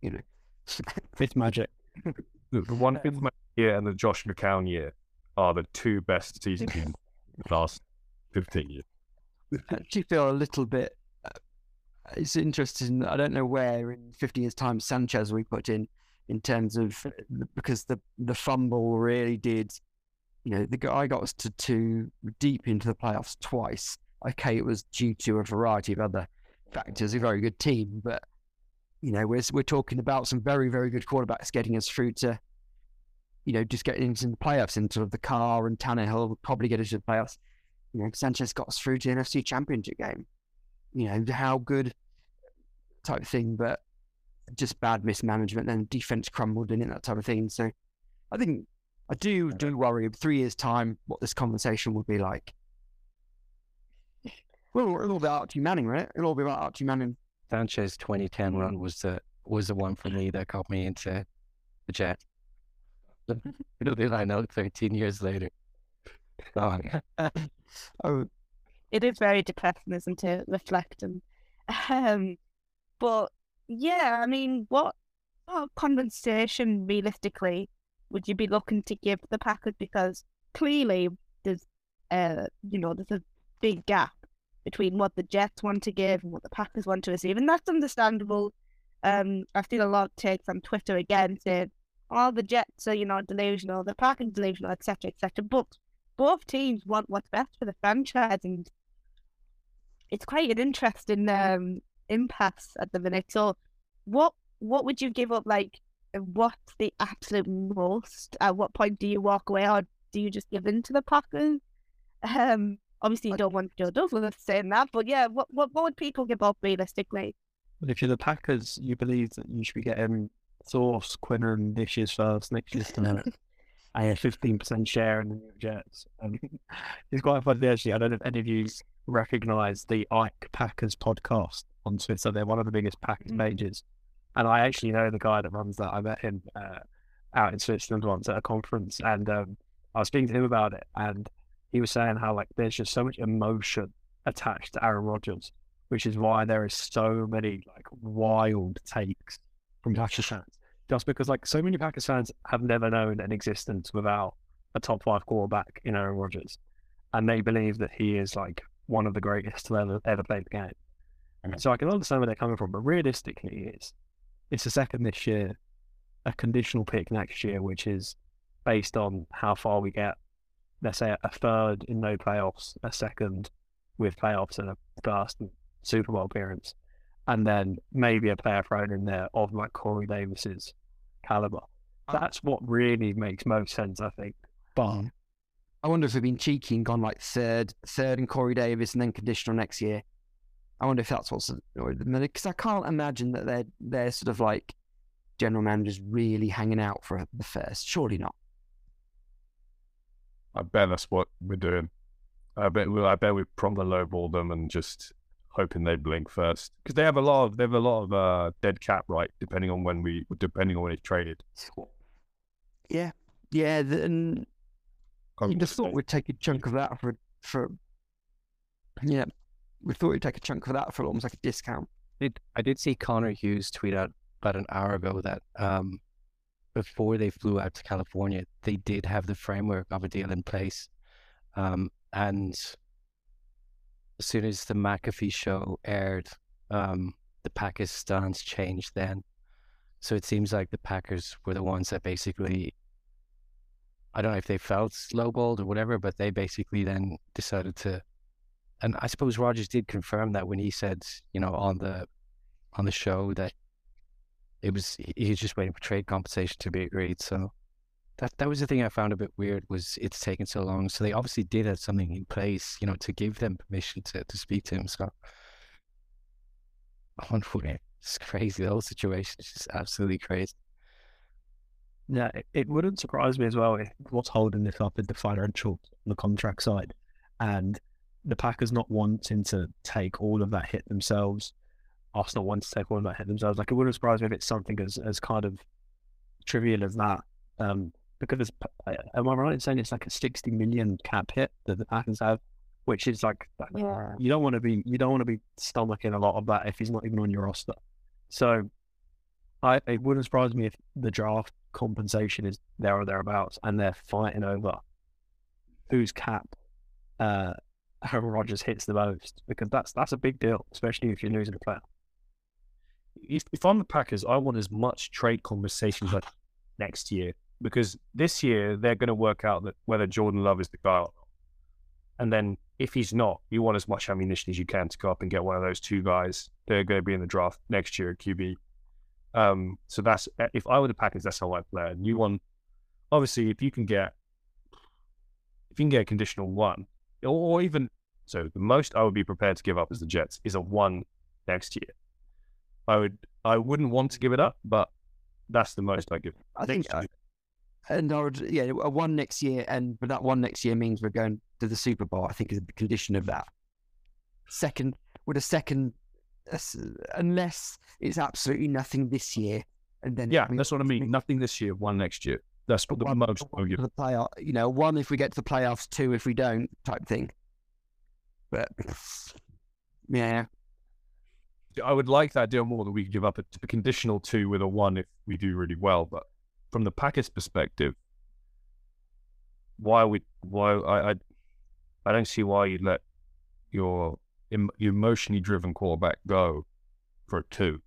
you know. Fitz magic. the, the one Fitzmagic year and the Josh McCown year are the two best seasons in the last fifteen years. I actually feel a little bit. Uh, it's interesting. I don't know where in 50 years' time Sanchez we put in in terms of because the the fumble really did. You know, the guy got us to two deep into the playoffs twice. Okay, it was due to a variety of other factors. A very good team, but you know, we're we're talking about some very very good quarterbacks getting us through to. You know, just getting into the playoffs, into the car and Tannehill would probably get us to the playoffs. You know, Sanchez got us through to the NFC Championship game. You know, how good type of thing, but just bad mismanagement and defense crumbled in it, that type of thing. So I think I do do worry in three years' time what this conversation will be like. Well, it'll be Archie Manning, right? It'll all be about Archie Manning. Sanchez 2010 run was the was the one for me that got me into the Jets. It'll be like now 13 years later. Oh, Oh, It is very depressing, isn't it? Reflecting. Um, but yeah, I mean, what of compensation realistically would you be looking to give the Packers? Because clearly there's, uh, you know, there's a big gap between what the Jets want to give and what the Packers want to receive, and that's understandable. Um, I've seen a lot of takes on Twitter again saying, "Oh, the Jets are, you know, delusional, the Packers delusional, etc., etc." But both teams want what's best for the franchise, and it's quite an interesting um, impasse at the minute. So, what what would you give up? Like, what's the absolute most? At what point do you walk away? Or do you just give in to the Packers? Um, obviously you don't want Joe Douglas saying that, but yeah, what what, what would people give up realistically? But if you're the Packers, you believe that you should be getting sauce, Quinnen this year's first, next year's to I have fifteen percent share in the New Jets. Um, it's quite funny actually. I don't know if any of you recognise the Ike Packers podcast on Twitter. They're one of the biggest Packers Mm. pages, and I actually know the guy that runs that. I met him uh, out in Switzerland once at a conference, and um, I was speaking to him about it, and he was saying how like there's just so much emotion attached to Aaron Rodgers, which is why there is so many like wild takes from Packers fans. Just because like so many Packers fans have never known an existence without a top five quarterback in Aaron Rodgers, and they believe that he is like one of the greatest to ever ever play the game. And so I can understand where they're coming from, but realistically, it's it's a second this year, a conditional pick next year, which is based on how far we get. Let's say a third in no playoffs, a second with playoffs, and a first and Super Bowl appearance, and then maybe a player thrown in there of like Corey Davis's caliber. Uh. That's what really makes most sense, I think. But I wonder if we've been cheeky and gone like third, third and Corey Davis, and then conditional next year. I wonder if that's what's the. because I can't imagine that they're they're sort of like general managers really hanging out for the first. Surely not. I bet that's what we're doing. I bet we I bet we probably lowball them and just hoping they blink first because they have a lot of they have a lot of uh, dead cap right depending on when we depending on when it's traded. Yeah, yeah. the- And you just thought we'd take a chunk of that for for yeah. We thought we'd take a chunk of that for almost like a discount. did I did see Connor Hughes tweet out about an hour ago that um, before they flew out to California, they did have the framework of a deal in place, um, and as soon as the McAfee show aired, um, the Packers' stance changed. Then, so it seems like the Packers were the ones that basically. I don't know if they felt lowballed or whatever, but they basically then decided to and I suppose Rodgers did confirm that when he said, you know, on the on the show that it was he was just waiting for trade compensation to be agreed. So that that was the thing I found a bit weird was it's taken so long. So they obviously did have something in place, you know, to give them permission to, to speak to him. So what- it's crazy. The whole situation is just absolutely crazy. Yeah, it, it wouldn't surprise me as well if what's holding this up is the financial on the contract side, and the Packers not wanting to take all of that hit themselves. Arsenal want to take all of that hit themselves. Like it wouldn't surprise me if it's something as as kind of trivial as that. Um, because uh, am I right in saying it's like a sixty million cap hit that the Packers have, which is like Yeah. you don't want to be you don't want to be stomaching a lot of that if he's not even on your roster. So I it wouldn't surprise me if the draft compensation is there or thereabouts and they're fighting over whose cap uh Aaron Rodgers hits the most because that's that's a big deal, especially if you're losing a player. if, if I'm the Packers, I want as much trade conversations like next year because this year they're going to work out that whether Jordan Love is the guy or not. And then if he's not, you want as much ammunition as you can to go up and get one of those two guys. They're going to be in the draft next year at QB. Um, so that's if I were the Packers, that's how I play. And you want obviously if you can get if you can get a conditional one, or, or even so, the most I would be prepared to give up as the Jets is a one next year. I would I wouldn't want to give it up, but that's the most I give. I think, Next and I would, yeah, a one next year, and but that one next year means we're going to the Super Bowl. I think is the condition of that. Second, with a second, s- unless it's absolutely nothing this year, and then Yeah, that's what I mean. Nothing this year, one next year. That's what the one- most one would give. for the playoff. You know, one if we get to the playoffs, two if we don't, type thing. But yeah, I would like that deal more that we could give up a, a conditional two with a one if we do really well. But from the Packers' perspective, why would why I I, I don't see why you'd let your emotionally driven quarterback go for a two.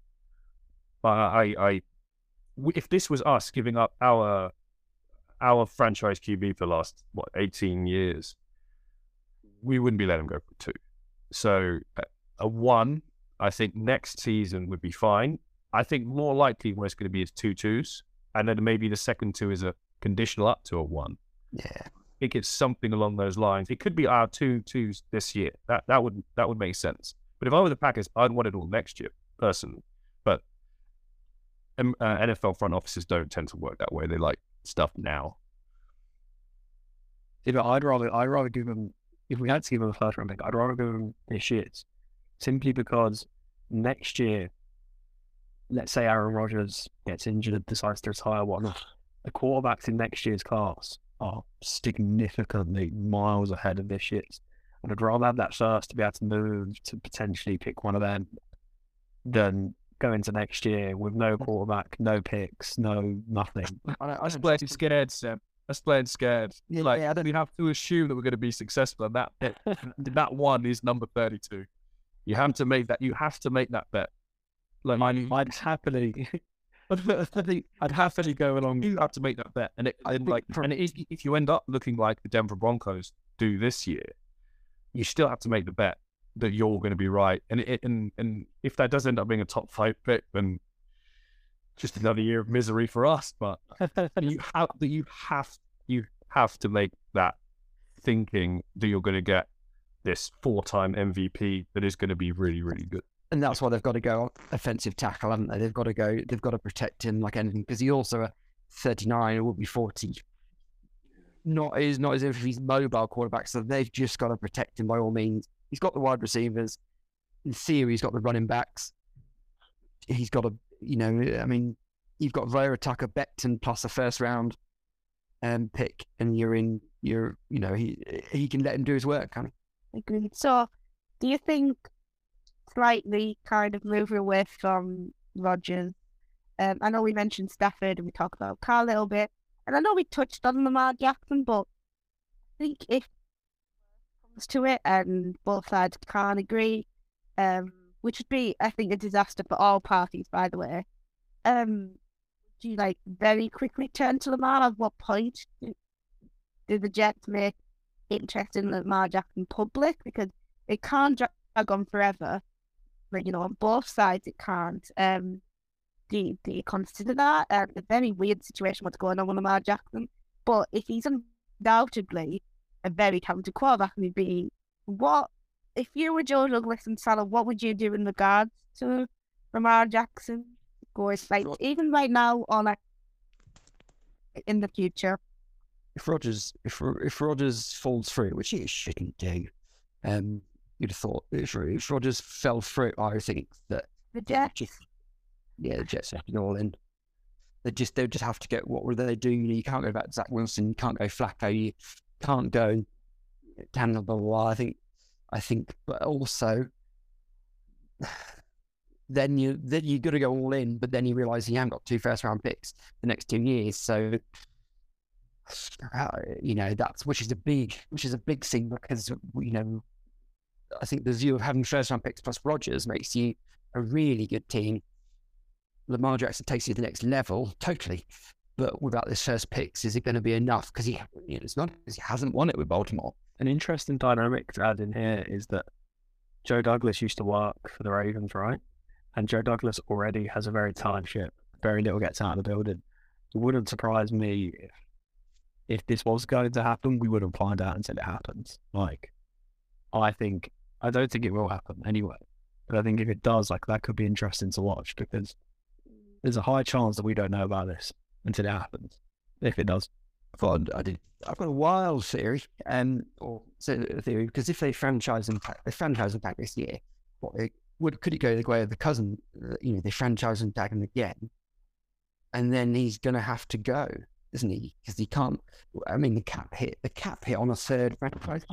But I I if this was us giving up our our franchise QB for the last what eighteen years, we wouldn't be letting him go for two. So a, a one I think next season would be fine. I think more likely what it's going to be is two twos, and then maybe the second two is a conditional up to a one. yeah, think it's something along those lines. It could be our two twos this year. That that would that would make sense. But if I were the Packers, I'd want it all next year, personally. But uh, NFL front offices don't tend to work that way. They like stuff now. Yeah, but I'd rather I'd rather give them if we had to give them a first round pick, I'd rather give them this shits. Simply because next year, let's say Aaron Rodgers gets injured decides to retire, whatnot, the quarterbacks in next year's class are significantly miles ahead of this year's. And I'd rather have that first to be able to move to potentially pick one of them than go into next year with no mm. quarterback, no picks, no nothing. I, don't- I That's don't playing trust- scared, Sam. That's playing scared. Yeah, like yeah, I don't- we have to assume that we're going to be successful, and that that one is number thirty-two. You have to make that. You have to make that bet. Like I'd, I'd happily, I'd happily go along. you have to make that bet, and it I and think like and it if you end up looking like the Denver Broncos do this year, you still have to make the bet that you're going to be right. And it, and and if that does end up being a top five pick, then just another year of misery for us. But you have that you have you have to make that thinking that you're going to get this four-time MVP that is going to be really really good. And that's why they've got to go offensive tackle, haven't they? They've got to go. They've got to protect him like anything because he also a thirty nine. It will be forty. Not is not as if he's mobile quarterback, so they've just got to protect him by all means. He's got the wide receivers. In theory, he's got the running backs. He's got a, you know, I mean, you've got Vera Tucker plus a first round um, pick, and you're in. You're, you know, he he can let him do his work, kind of. Agreed. So, do you think slightly kind of moving away from Rodgers? Um, I know we mentioned Stafford and we talked about Carr a little bit, and I know we touched on Lamar Jackson, but I think if it comes to it and both sides can't agree, um, which would be, I think, a disaster for all parties, by the way. Um, do you like very quickly turn to Lamar? At what point do the Jets make interest in Lamar Jackson public because it can't drag on forever. You know, on both sides it can't. Um, do you, do you consider that? Um, a very weird situation what's going on with Lamar Jackson. But if he's undoubtedly a very talented quarterback, would be what if you were Joe Douglas and Saleh, what would you do in regards to Lamar Jackson? Goes like Sure. even right now or like in the future. if Rodgers if if Rodgers falls through, which he shouldn't do, um, you'd have thought if, if Rodgers fell through, I think that The Jets. yeah, the Jets have been all in. They just they just have to get what were they do? You can't go back to Zach Wilson. You can't go Flacco. You can't go Tanner. Blah, blah blah. I think I think, but also. Then you then you got to go all in, but then you realise you haven't got two first round picks the next two years, so uh, you know that's which is a big which is a big thing because you know I think the view of having first round picks plus Rodgers makes you a really good team. Lamar Jackson takes you to the next level totally, but without this first picks, is it going to be enough? Because he you know, it's not he hasn't won it with Baltimore. An interesting dynamic to add in here is that Joe Douglas used to work for the Ravens, right? And Joe Douglas already has a very tight ship. Very little gets out of the building. It wouldn't surprise me if if this was going to happen, we wouldn't find out until it happens. Like, I think I don't think it will happen anyway. But I think if it does, like that could be interesting to watch because there's a high chance that we don't know about this until it happens. If it does. thought I did. I've got a wild theory, um, or theory because if they franchise him, they franchise him back this year, what would could it go the way of the cousin? uh, You know, they franchise him back again, and then he's going to have to go, isn't he? Because he can't. I mean, the cap hit, the cap hit on a third franchise?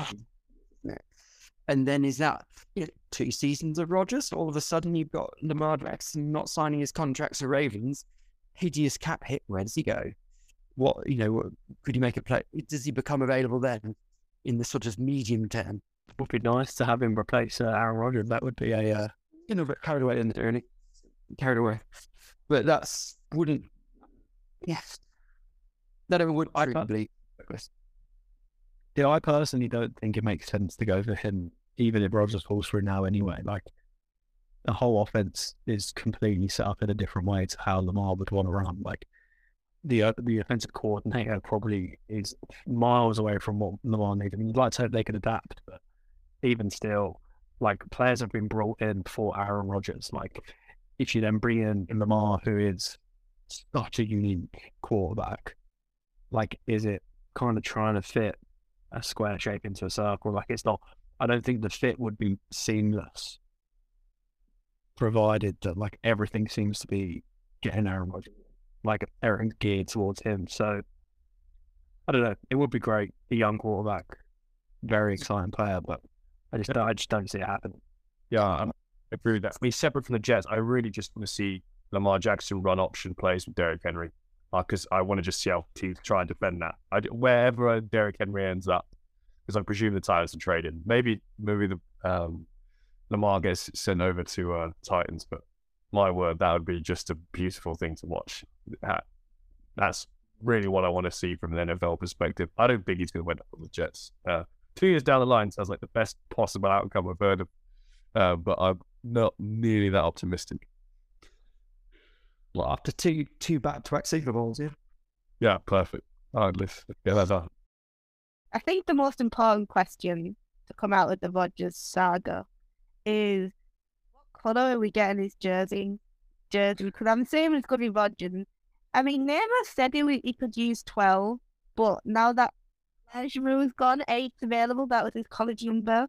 And then is that you know, two seasons of Rodgers? All of a sudden, you've got Lamar Jackson not signing his contracts for Ravens. Hideous cap hit. Where does he go? what you know what- could you make a play does he become available then in the sort of medium term Would be nice to have him replace uh, Aaron Rodgers. That would be a uh, you know but carried away in the journey carried away but that's wouldn't yes that would I believe Yeah, I personally don't think it makes sense to go for him, even if Rodgers falls through now anyway. Like, the whole offense is completely set up in a different way to how Lamar would want to run. Like, the uh, the offensive coordinator probably is miles away from what Lamar needs. I mean, you'd like to hope they could adapt, but even still, like players have been brought in for Aaron Rodgers. Like, if you then bring in Lamar, who is such a unique quarterback, like, is it kind of trying to fit a square shape into a circle? Like, it's not. I don't think the fit would be seamless, provided that like everything seems to be getting Aaron Rodgers, like everything's geared towards him. So I don't know. It would be great, a young quarterback, very exciting player, but I just don't, I just don't see it happening. Yeah, I agree with that. I mean, separate from the Jets, I really just want to see Lamar Jackson run option plays with Derrick Henry because uh, I want to just see how teams try and defend that. I, wherever Derrick Henry ends up, because I presume the Titans are trading. Maybe maybe the um, Lamar gets sent over to uh, Titans, but my word, that would be just a beautiful thing to watch. That, that's really what I want to see from an NFL perspective. I don't think he's going to win up on the Jets. Uh, two years down the line sounds like the best possible outcome I've heard of, uh, but I'm not nearly that optimistic. Well, after two two back to back Super Bowls, yeah. Yeah, perfect. All right, let's get that done. I think the most important question to come out of the Rodgers saga is what colour are we getting his jersey? Jersey, because I'm assuming it's going to be Rodgers. I mean, Namath said he, he could use 12, but now that Benjamin was gone, eight's available. That was his college number.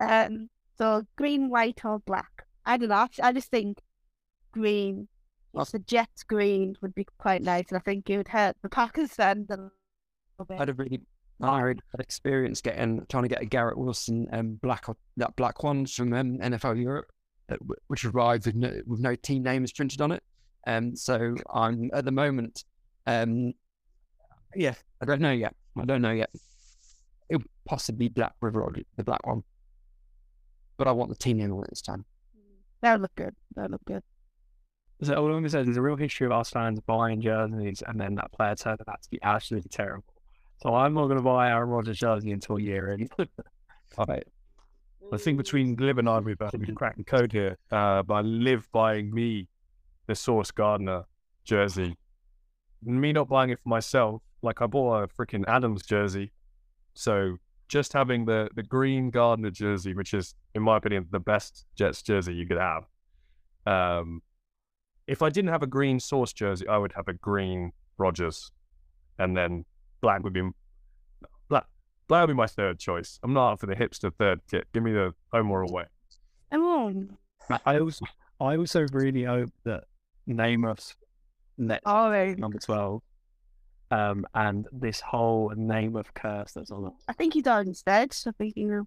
Um, so green, white, or black. I don't know. I just think green, well, the Jets green would be quite nice, and I think it would hurt the Packers fans a little bit. I had hard experience getting trying to get a Garrett Wilson um, black that black ones from um, NFL Europe, uh, which arrived with no, with no team names printed on it. Um, so I'm at the moment, um, yeah, I don't know yet. I don't know yet. It would possibly Black River, or the black one, but I want the team name on it this time. That would look good. That would look good. So all I'm gonna say is there's a real history of us fans buying jerseys and then that player turned out to be absolutely terrible. So I'm not gonna buy Aaron Rodgers jersey until year end. All right. I think between Liv and I, we've uh, we can crack code here. Uh, by Liv buying me the Sauce Gardner jersey, me not buying it for myself, like I bought a freaking Adams jersey. So just having the the green Gardner jersey, which is in my opinion the best Jets jersey you could have. Um, if I didn't have a green Sauce jersey, I would have a green Rodgers, and then black would be black. Black would be my third choice. I'm not for the hipster third kit. Give me the home or away. I'm I also I also really hope that Namath net All right. number twelve, um, and this whole name of curse that's on it. I think he's on instead. So I think you know.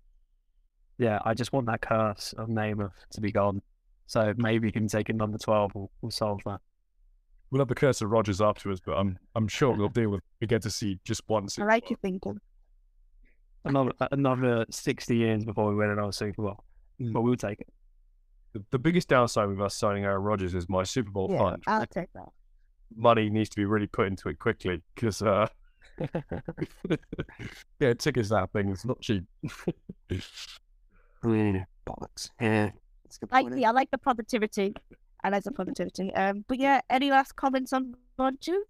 Yeah, I just want that curse of Namath to be gone. So maybe you can take a number twelve. We'll, we'll solve that. We'll have the curse of Rodgers afterwards, but I'm I'm sure we'll deal with. We get to see just one. I like Bowl. your thinking. Another another sixty years before we win another Super Bowl, but we'll take it. The, the biggest downside with us signing Aaron Rodgers is my Super Bowl Yeah, fund. I'll take that. Money needs to be really put into it quickly because, uh, yeah, tickets that thing is not cheap. Bollocks. Yeah. That's a Like point, the, I like the positivity. I like the positivity. Um, but yeah, any last comments on Rodgers?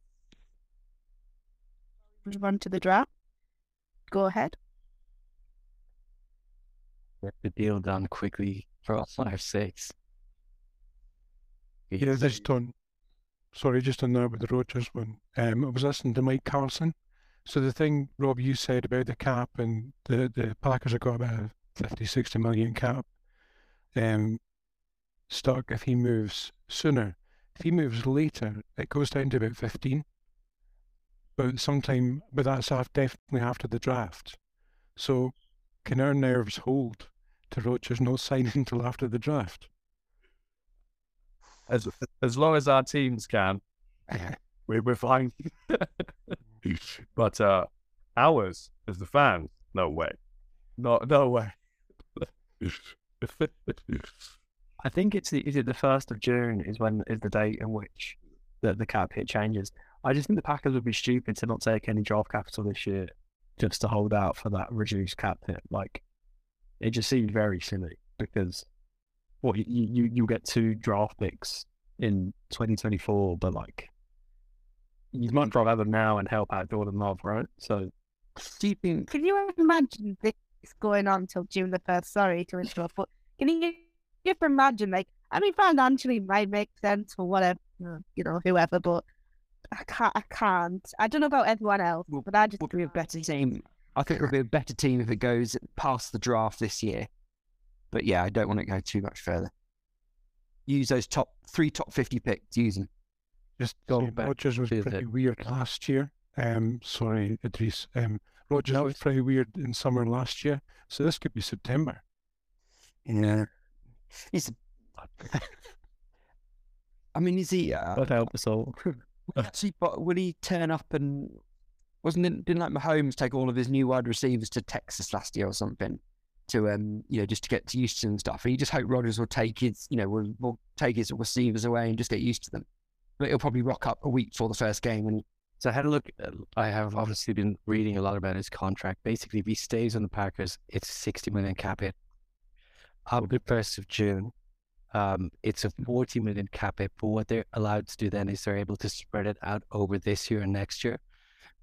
Move on to the draft. Go ahead. Get the deal done quickly for all five six. Yeah, just on, sorry, just on that with the Rodgers one. Um, I was listening to Mike Carlson. So the thing, Rob, you said about the cap and the, the Packers have got about a 50, 60 million cap um, stuck if he moves sooner. If he moves later, it goes down to about 15. But sometime, but that's definitely after the draft. So can our nerves hold to Rodgers no signing until after the draft? As as long as our teams can, we, we're fine. but uh, ours as the fans, no way, no no way. I think it's the is it the first of June is when is the date in which the the cap hit changes. I just think the Packers would be stupid to not take any draft capital this year just to hold out for that reduced cap hit. Like it just seemed very silly because what you you you get two draft picks in 2024, but like you might rather have them now and help out Jordan Love, right? So, Do you think? Can you imagine this going on till June the first? Sorry to interrupt, but can you just imagine, like, I mean, financially it might make sense for whatever, you know, whoever, but I can't, I can't. I don't know about everyone else, Well, but I just think We'll be a better team. I think we'll be a better team if it goes past the draft this year. But yeah, I don't want to go too much further. Use those top three top fifty picks. Use them. Just Go saying, back Rodgers was pretty the- weird last year. Um, sorry, Idris. Um, Rodgers was pretty weird in summer last year, so this could be September. Yeah. He's. I mean, is he? Uh, God help us all. actually, but will he turn up and wasn't it? Didn't like Mahomes take all of his new wide receivers to Texas last year or something to um you know just to get used to and stuff. And you just hope Rodgers will take his you know will, will take his receivers away and just get used to them. But he'll probably rock up a week before the first game and So I had a look. uh, I have obviously been reading a lot about his contract. Basically, if he stays on the Packers, it's 60 million cap hit. Up the first of June, um, it's a 40 million cap hit. But what they're allowed to do then is they're able to spread it out over this year and next year,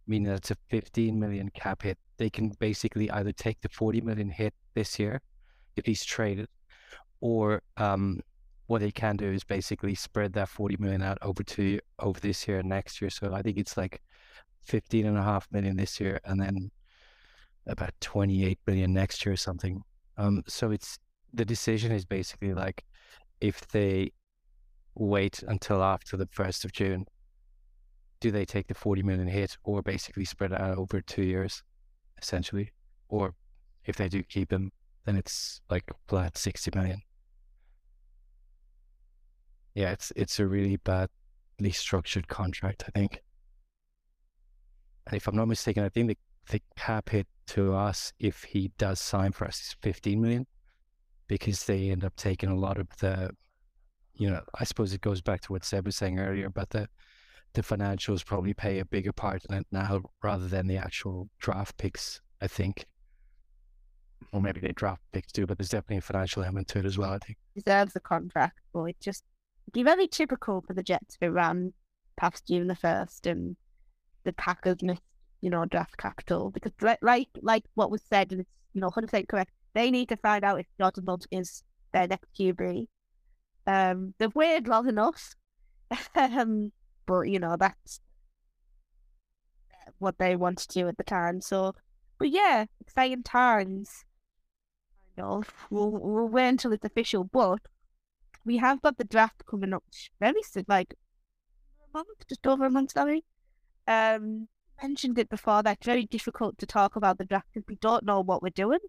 meaning that it's a 15 million cap hit. They can basically either take the 40 million hit this year if he's traded, or um, what they can do is basically spread that 40 million out over to over this year and next year. So I think it's like 15 and a half million this year and then about 28 billion next year or something. Um, so it's the decision is basically like if they wait until after the 1st of June, do they take the 40 million hit or basically spread it out over two years, essentially? Or if they do keep him, then it's like flat 60 million. Yeah, it's it's a really badly structured contract, I think. And if I'm not mistaken, I think the, the cap hit to us if he does sign for us is 15 million because they end up taking a lot of the, you know, I suppose it goes back to what Seb was saying earlier, but the the financials probably play a bigger part in it now rather than the actual draft picks, I think. Or maybe they draft picks too, but there's definitely a financial element to it as well, I think. deserves a contract, but it just be very typical for the Jets to run past June the first and the Packers miss, you know, draft capital because like like like what was said and it's you know hundred percent correct. They need to find out if Love is their next QB. Um, they've waited long enough, um, but you know that's what they want to do at the time. So, but yeah, exciting times. Kind of. We'll we'll wait until it's official, but we have got the draft coming up very soon, like a month, just over a month, sorry. Um, mentioned it before. That it's very difficult to talk about the draft because we don't know what we're doing.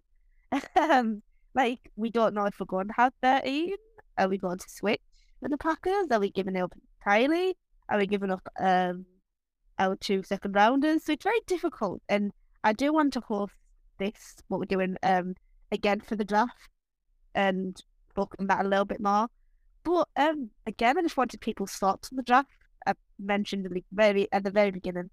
um, like we don't know if we're going to have thirteen. Are we going to switch with the Packers? Are we giving up Kylie? Are we giving up um our two second rounders? So it's very difficult, and I do want to host this what we're doing um again for the draft and talk on that a little bit more. But um, again, I just wanted people's thoughts on the draft. I mentioned the very at the very beginning,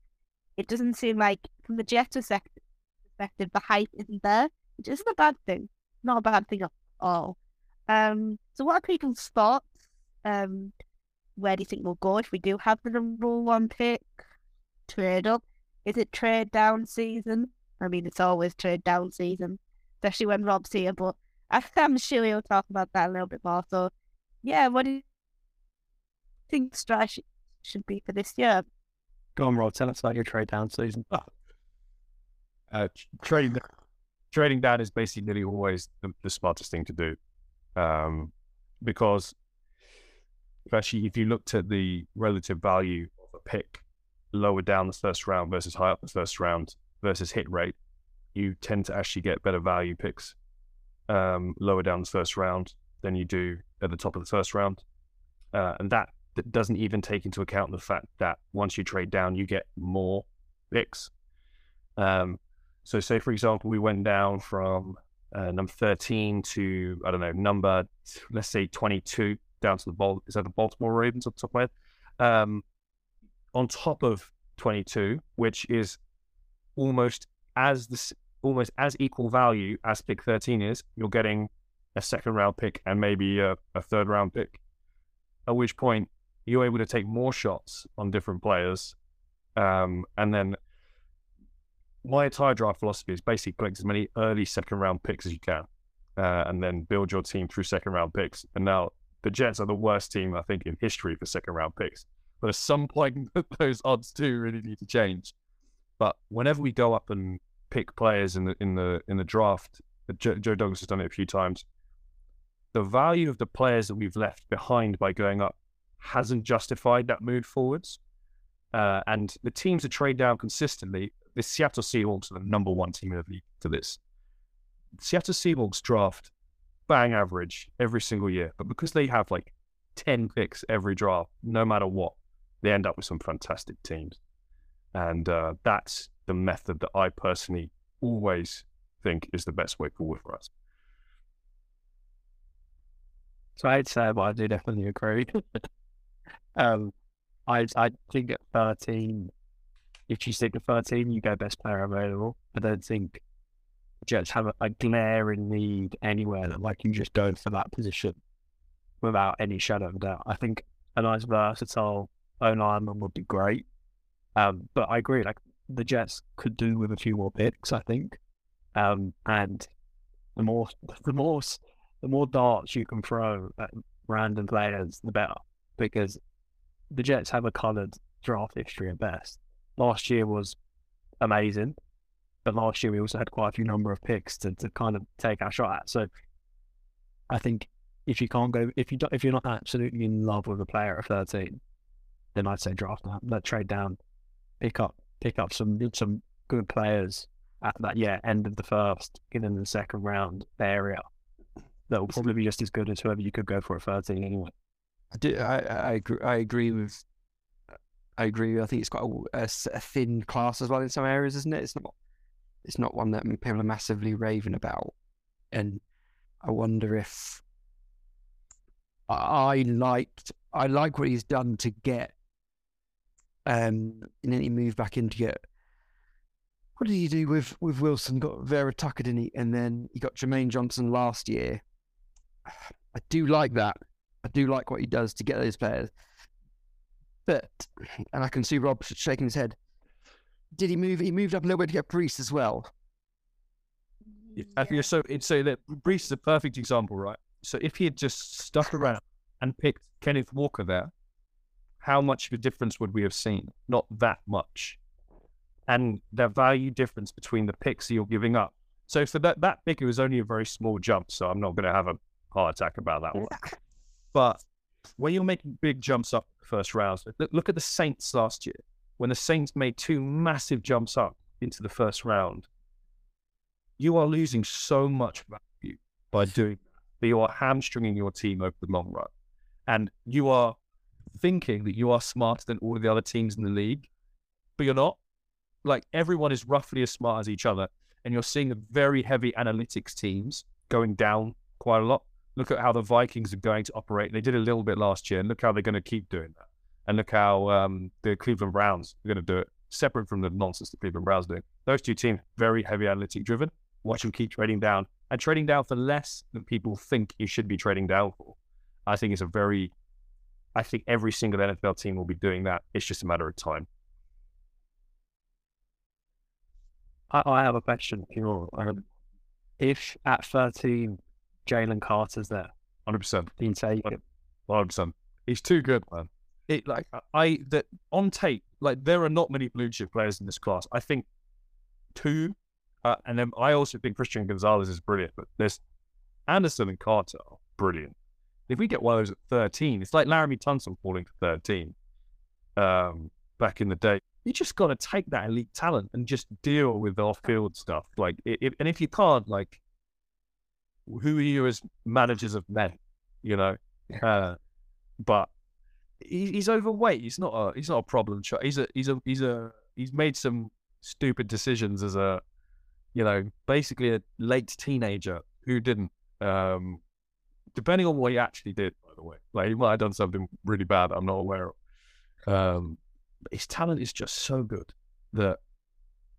it doesn't seem like from the Jets perspective, the hype isn't there, which isn't a bad thing. Not a bad thing at all. Um, so what are people's thoughts? Um, where do you think we'll go if we do have the number one pick? Trade up? Is it trade down season? I mean, it's always trade down season, especially when Rob's here. But I'm sure he'll talk about that a little bit more. So, yeah, what do you think strategy should be for this year? Go on, Rob. Tell us about your trade down season. Uh, tr- trading trading down is basically nearly always the, the smartest thing to do, um, because especially if you looked at the relative value of a pick lower down the first round versus high up the first round versus hit rate, you tend to actually get better value picks um, lower down the first round than you do at the top of the first round, uh, and that, that doesn't even take into account the fact that once you trade down, you get more picks. Um, so, say for example, we went down from uh, number 13 to I don't know number let's say 22 down to the Bal- is that the Baltimore Ravens on top of head. Um, on top of 22, which is almost as almost as equal value as pick 13 is, you're getting a second round pick and maybe a, a third round pick. At which point you're able to take more shots on different players Um, and then my entire draft philosophy is basically collect as many early second round picks as you can, uh, and then build your team through second round picks. And now the Jets are the worst team I think in history for second round picks. But at some point, those odds do really need to change. But whenever we go up and pick players in the in the in the draft, Joe, Douglas has done it a few times. The value of the players that we've left behind by going up hasn't justified that move forwards. Uh, and the teams that trade down consistently, the Seattle Seahawks are the number one team in the league for this. Seattle Seahawks draft bang average every single year, but because they have like 10 picks every draft, no matter what, they end up with some fantastic teams. And uh, that's the method that I personally always think is the best way forward for us. So I'd say, but I do definitely agree. um, I I think at thirteen, if you stick to thirteen, you go best player available. I don't think Jets have a, a glaring need anywhere that like you just go for that position without any shadow of doubt. I think a nice versatile O lineman would be great. Um, but I agree, like the Jets could do with a few more picks, I think. Um, and the more the more the more darts you can throw at random players, the better. Because the Jets have a coloured draft history at best. Last year was amazing, but last year we also had quite a few number of picks to, to kind of take our shot at. So I think if you can't go, if you don't, if you're not absolutely in love with a player at 13, then I'd say draft that, let trade down, pick up, pick up some some good players at that yeah end of the first, get in the second round area. That will probably be just as good as whoever you could go for at 13 anyway. I do. I I agree, I agree with. I agree. I think it's quite a, a, a, thin class as well in some areas, isn't it? It's not. It's not one that people are massively raving about, and I wonder if I liked. I like what he's done to get. Um, and then he moved back in to get. What did he do with with Wilson? Got Vera Tucker, didn't he? And then he got Jermaine Johnson last year. I do like that. I do like what he does to get those players. But, and I can see Rob shaking his head. Did he move? He moved up a little bit to get Breece as well. Yeah. Think so. It's so that Breece is a perfect example, right? So if he had just stuck around and picked Kenneth Walker there, how much of a difference would we have seen? Not that much. And the value difference between the picks you're giving up. So for that that pick, it was only a very small jump. So I'm not going to have a heart attack about that one. But when you're making big jumps up first rounds, look at the Saints last year. When the Saints made two massive jumps up into the first round, you are losing so much value by doing that. You are hamstringing your team over the long run. And you are thinking that you are smarter than all the other teams in the league, but you're not. Like everyone is roughly as smart as each other. And you're seeing very heavy analytics teams going down quite a lot look at how the Vikings are going to operate. They did a little bit last year, and look how they're going to keep doing that. And look how um, the Cleveland Browns are going to do it, separate from the nonsense the Cleveland Browns do. Those two teams, very heavy analytic driven. Watch them keep trading down and trading down for less than people think you should be trading down for. I think it's a very, I think every single NFL team will be doing that. It's just a matter of time. I, I have a question. If at 13 Jalen Carter's there. Hundred percent. Being taken. Hundred percent. He's too good, man. It like I that on tape, like there are not many blue chip players in this class. I think two, uh, and then I also think Christian Gonzalez is brilliant. But there's Anderson and Carter are brilliant. If we get one of those at thirteen, it's like Laremy Tunsil falling to thirteen. Um, back in the day, you just got to take that elite talent and just deal with off-field stuff. Like, it, and if you can't, like, who are you as managers of men? You know, uh, but he, he's overweight. He's not a he's not a problem child. He's a he's a he's a he's made some stupid decisions as a you know basically a late teenager who didn't. Um, depending on what he actually did, by the way, like he might have done something really bad I'm not aware of. Um, his talent is just so good that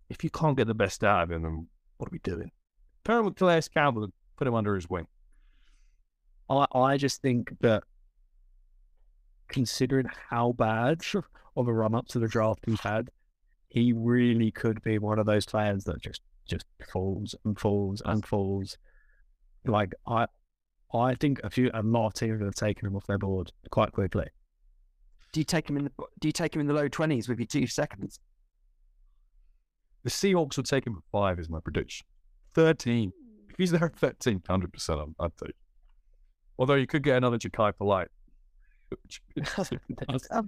if you can't get the best out of him, then what are we doing? Calais Campbell put him under his wing. I I just think that considering how bad of a run up to the draft we've had, he really could be one of those players that just just falls and falls and falls. Like I, I think a few a lot of teams have taken him off their board quite quickly. Do you take him in the Do you take him in the low twenties with your two seconds? The Seahawks would take him at five, is my prediction. 13. If he's there at 13, 100%, I'm, I'd take. Although you could get another Jachai Polite. Um,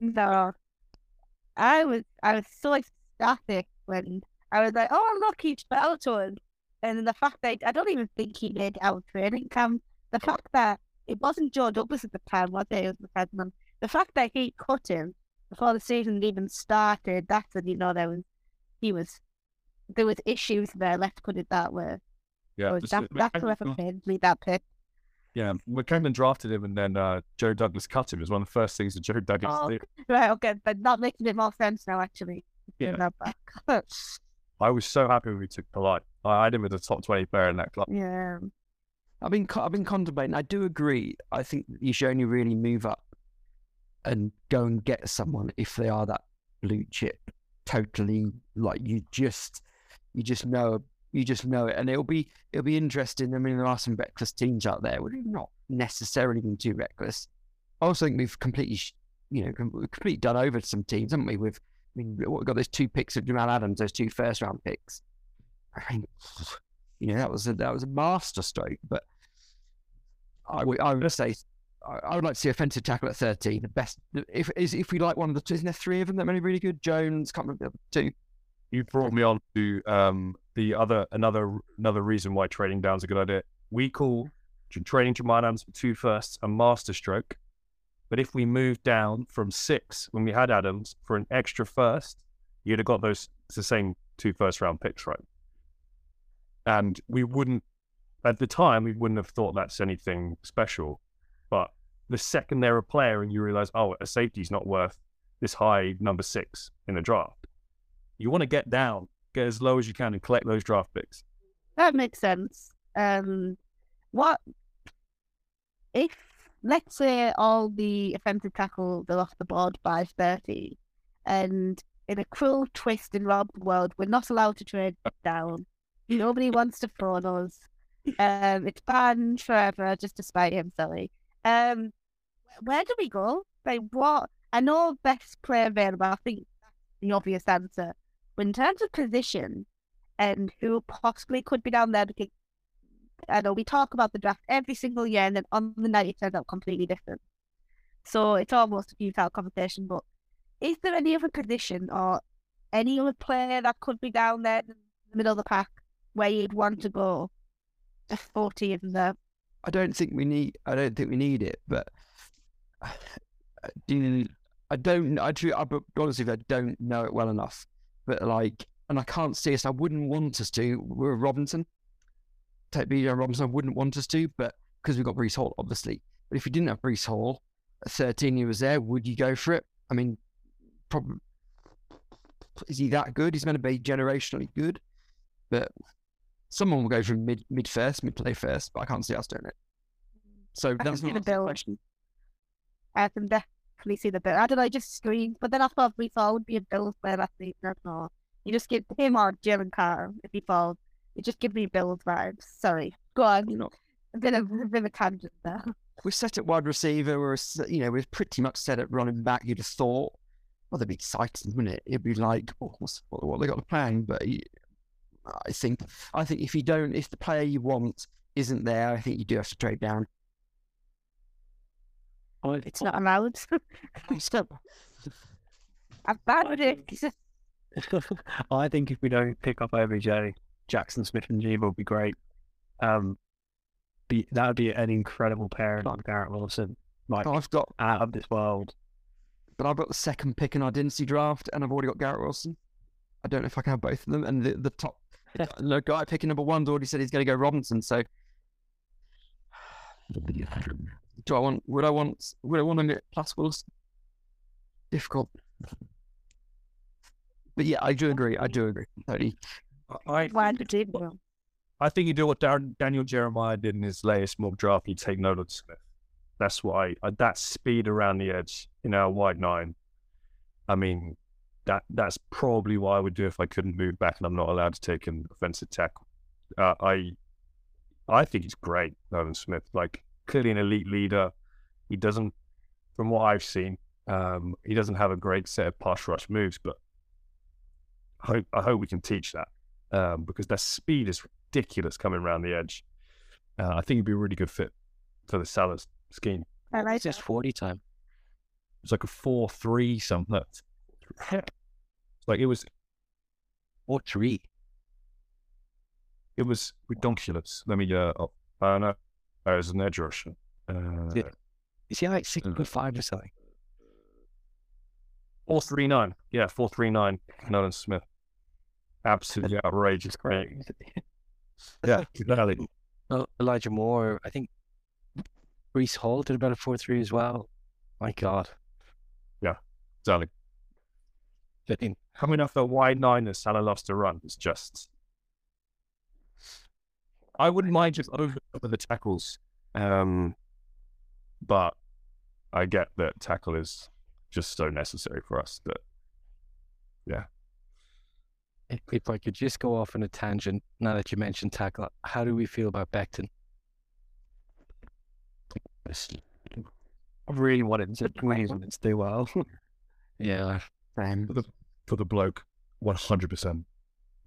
no, I was I was so ecstatic when I was like, oh look, he fell to us, and then the fact that I don't even think he made it out of training camp. The fact that it wasn't Joe Douglas at the time, was it? It was the president. The fact that he cut him before the season even started, that's when you know there was he was there was issues there. Let's put it that way. Yeah, So just- that, that's whoever paid me that pick. yeah. Maccagnan drafted him, and then uh, Joe Douglas cut him. It was one of the first things that Joe Douglas Oh, did. Right, okay, but not making it more sense now. Actually, Yeah. Taking that back. I was so happy when we took Polite. I had him with a top 20 player in that club. yeah. I've been I've been contemplating. I do agree. I think you should only really move up and go and get someone if they are that blue chip, totally like you just you just know you just know it, and it'll be it'll be interesting. I mean, there are some reckless teams out there. We're not necessarily been too reckless. I also think we've completely you know we've completely done over some teams, haven't we? With I mean, we've got those two picks of Jamal Adams, those two first round picks. I mean, you know, that was a that was a master stroke. But I would I would say I, would like to see offensive tackle at thirteen. The best if is if we like one of the two, isn't there three of them that are really good? Jones, can't remember the other two. You brought me on to um, the other another another reason why trading down is a good idea. We call tr- trading Jamal Adams two firsts a master stroke, but if we moved down from six when we had Adams for an extra first, you'd have got those it's the same two first round picks, right? And we wouldn't at the time we wouldn't have thought that's anything special, but the second they're a player and you realize, oh, a safety's not worth this high number six in the draft you want to get down, get as low as you can, and collect those draft picks. That makes sense. Um, what if let's say all the offensive tackles are off the board by thirty, and in a cruel twist in Rob's world, we're not allowed to trade down. Nobody wants to phone us. Um, it's banned forever, just to spite him, silly. Um, where do we go? Like what? I know best player available. I think the obvious answer. But in terms of position, and who possibly could be down there because I know we talk about the draft every single year and then on the night it turns out completely different. So it's almost a futile conversation, but is there any other position or any other player that could be down there in the middle of the pack where you'd want to go? A forty in there. I don't think we need. I don't think we need it, but do. I don't. I honestly, I don't know it well enough. But like, and I can't see us. I wouldn't want us to. We're Robinson. Take Bijan Robinson. I wouldn't want us to, but because we've got Breece Hall, obviously. But if you didn't have Breece Hall, at thirteen, he was there. Would you go for it? I mean, probably. Is he that good? He's meant to be generationally good, but someone will go from mid mid first, mid play first. But I can't see us doing it. So I that's not the question. I can definitely see the bill. I don't know, I just screamed. But then I thought we thought it would be a that season. I don't know. You just give him or Jalen Carter if he falls. It just gives me Bills vibes. Sorry. Go on. You know, A bit of, a bit of a tangent there. we're set at wide receiver. We're you know we're pretty much set at running back. You'd have thought. Well, that'd be exciting, wouldn't it? It'd be like, oh, what's, what, what they got to plan? But you- I think, I think if you don't, if the player you want isn't there, I think you do have to trade down. I, It's not allowed. Stop. I've banned it. I think if we don't pick up OBJ, Jaxon Smith-Njigba will be great. Um, be, that would be an incredible pairing on Garrett Wilson, like I've got, out of this world. but I've got the second pick in our dynasty draft, and I've already got Garrett Wilson. I don't know if I can have both of them. And the, the top, the guy picking number one's already said he's going to go Robinson. So, do I want? Would I want? Would I want to get plus Wilson? Difficult. But yeah, I do agree. I do agree. Totally. I Why did you well, I think you do what Dar- Daniel Jeremiah did in his latest mock draft. You take Nolan Smith. That's why I, that speed around the edge in our wide nine. I mean, that that's probably what I would do if I couldn't move back and I'm not allowed to take an offensive tackle. Uh, I I think he's great, Nolan Smith. Like clearly an elite leader. He doesn't, from what I've seen, um, he doesn't have a great set of pass rush moves, but I hope, I hope we can teach that um, because their speed is ridiculous coming around the edge. Uh, I think he'd be a really good fit for the Saleh scheme. I like It's just that. 40 time. It's like a four-three something. like it was, 4 3. it was redonkulous. Let me. Uh, oh, uh no, uh, was an edge rusher. Uh, Yeah. Is he like six foot five or something? Four three nine. Yeah, four three nine. Nolan Smith. Absolutely outrageous. Great. Yeah, exactly. Oh, Elijah Moore. I think Breece Hall did about a four three as well. My God. Yeah, exactly. Coming off the wide nine that Saleh loves to run it's just. I wouldn't mind just over over the tackles, um, but I get that tackle is just so necessary for us that yeah. If, if I could just go off on a tangent, now that you mentioned tackle, how do we feel about Becton? I really wanted to Queensland to do well. Yeah, Um, for the bloke, one hundred percent.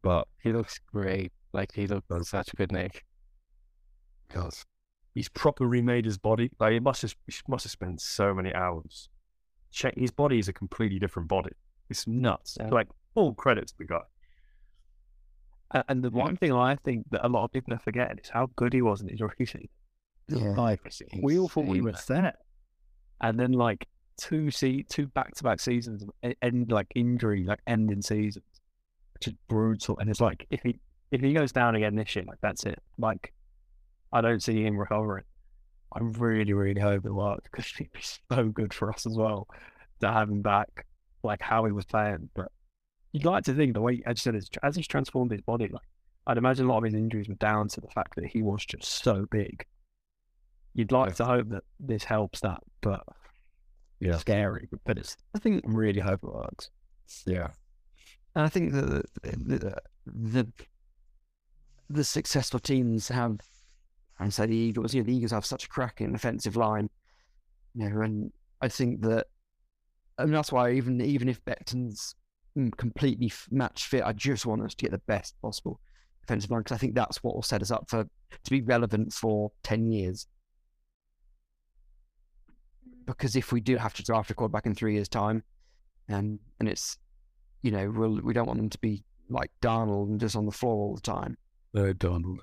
But he looks great. Like he looks such a good Nick. because he's proper remade his body. Like he must have he must have spent so many hours. Check his body is a completely different body. It's nuts. Yeah. Like full credit to the guy. a- and the one thing I think that a lot of people are forgetting is how good he was in his rookie season. Yeah. Like we all thought we were set, and then like two see two back to back seasons and, and like injury, like ending seasons, which is brutal. And it's like if he if he goes down again this year, like that's it. Like I don't see him recovering. I really, really hope it works because it'd be so good for us as well to have him back, like how he was playing. But you'd like to think the way, as you said, as- as he's transformed his body, like I'd imagine a lot of his injuries were down to the fact that he was just so big. You'd like to hope that this helps that, but Yeah. scary. But it's I think I really hope it works. Yeah. And I think that the, the the the successful teams have, and so the Eagles, you know, the Eagles have such a cracking offensive line, you know, and I think that, and that's why even even if Becton's mm, completely match fit, I just want us to get the best possible defensive line because I think that's what will set us up for to be relevant for ten years. Because if we do have to draft a quarterback in three years' time, and and it's you know, we'll, we don't want them to be like Darnold and just on the floor all the time. No, Donald.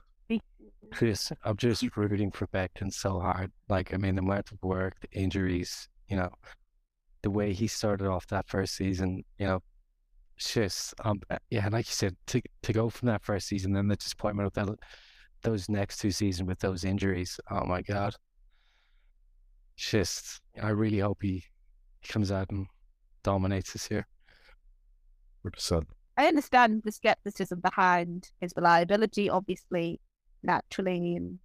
Chris, I'm just rooting for Becton so hard. Like, I mean, the amount of work, the injuries, you know, the way he started off that first season, you know, it's just, um, uh, yeah, like you said, to to go from that first season, then the disappointment of that, those next two seasons with those injuries. Oh my God. It's just, I really hope he, he comes out and dominates this year. Percent. I understand the skepticism behind his reliability, obviously, naturally, and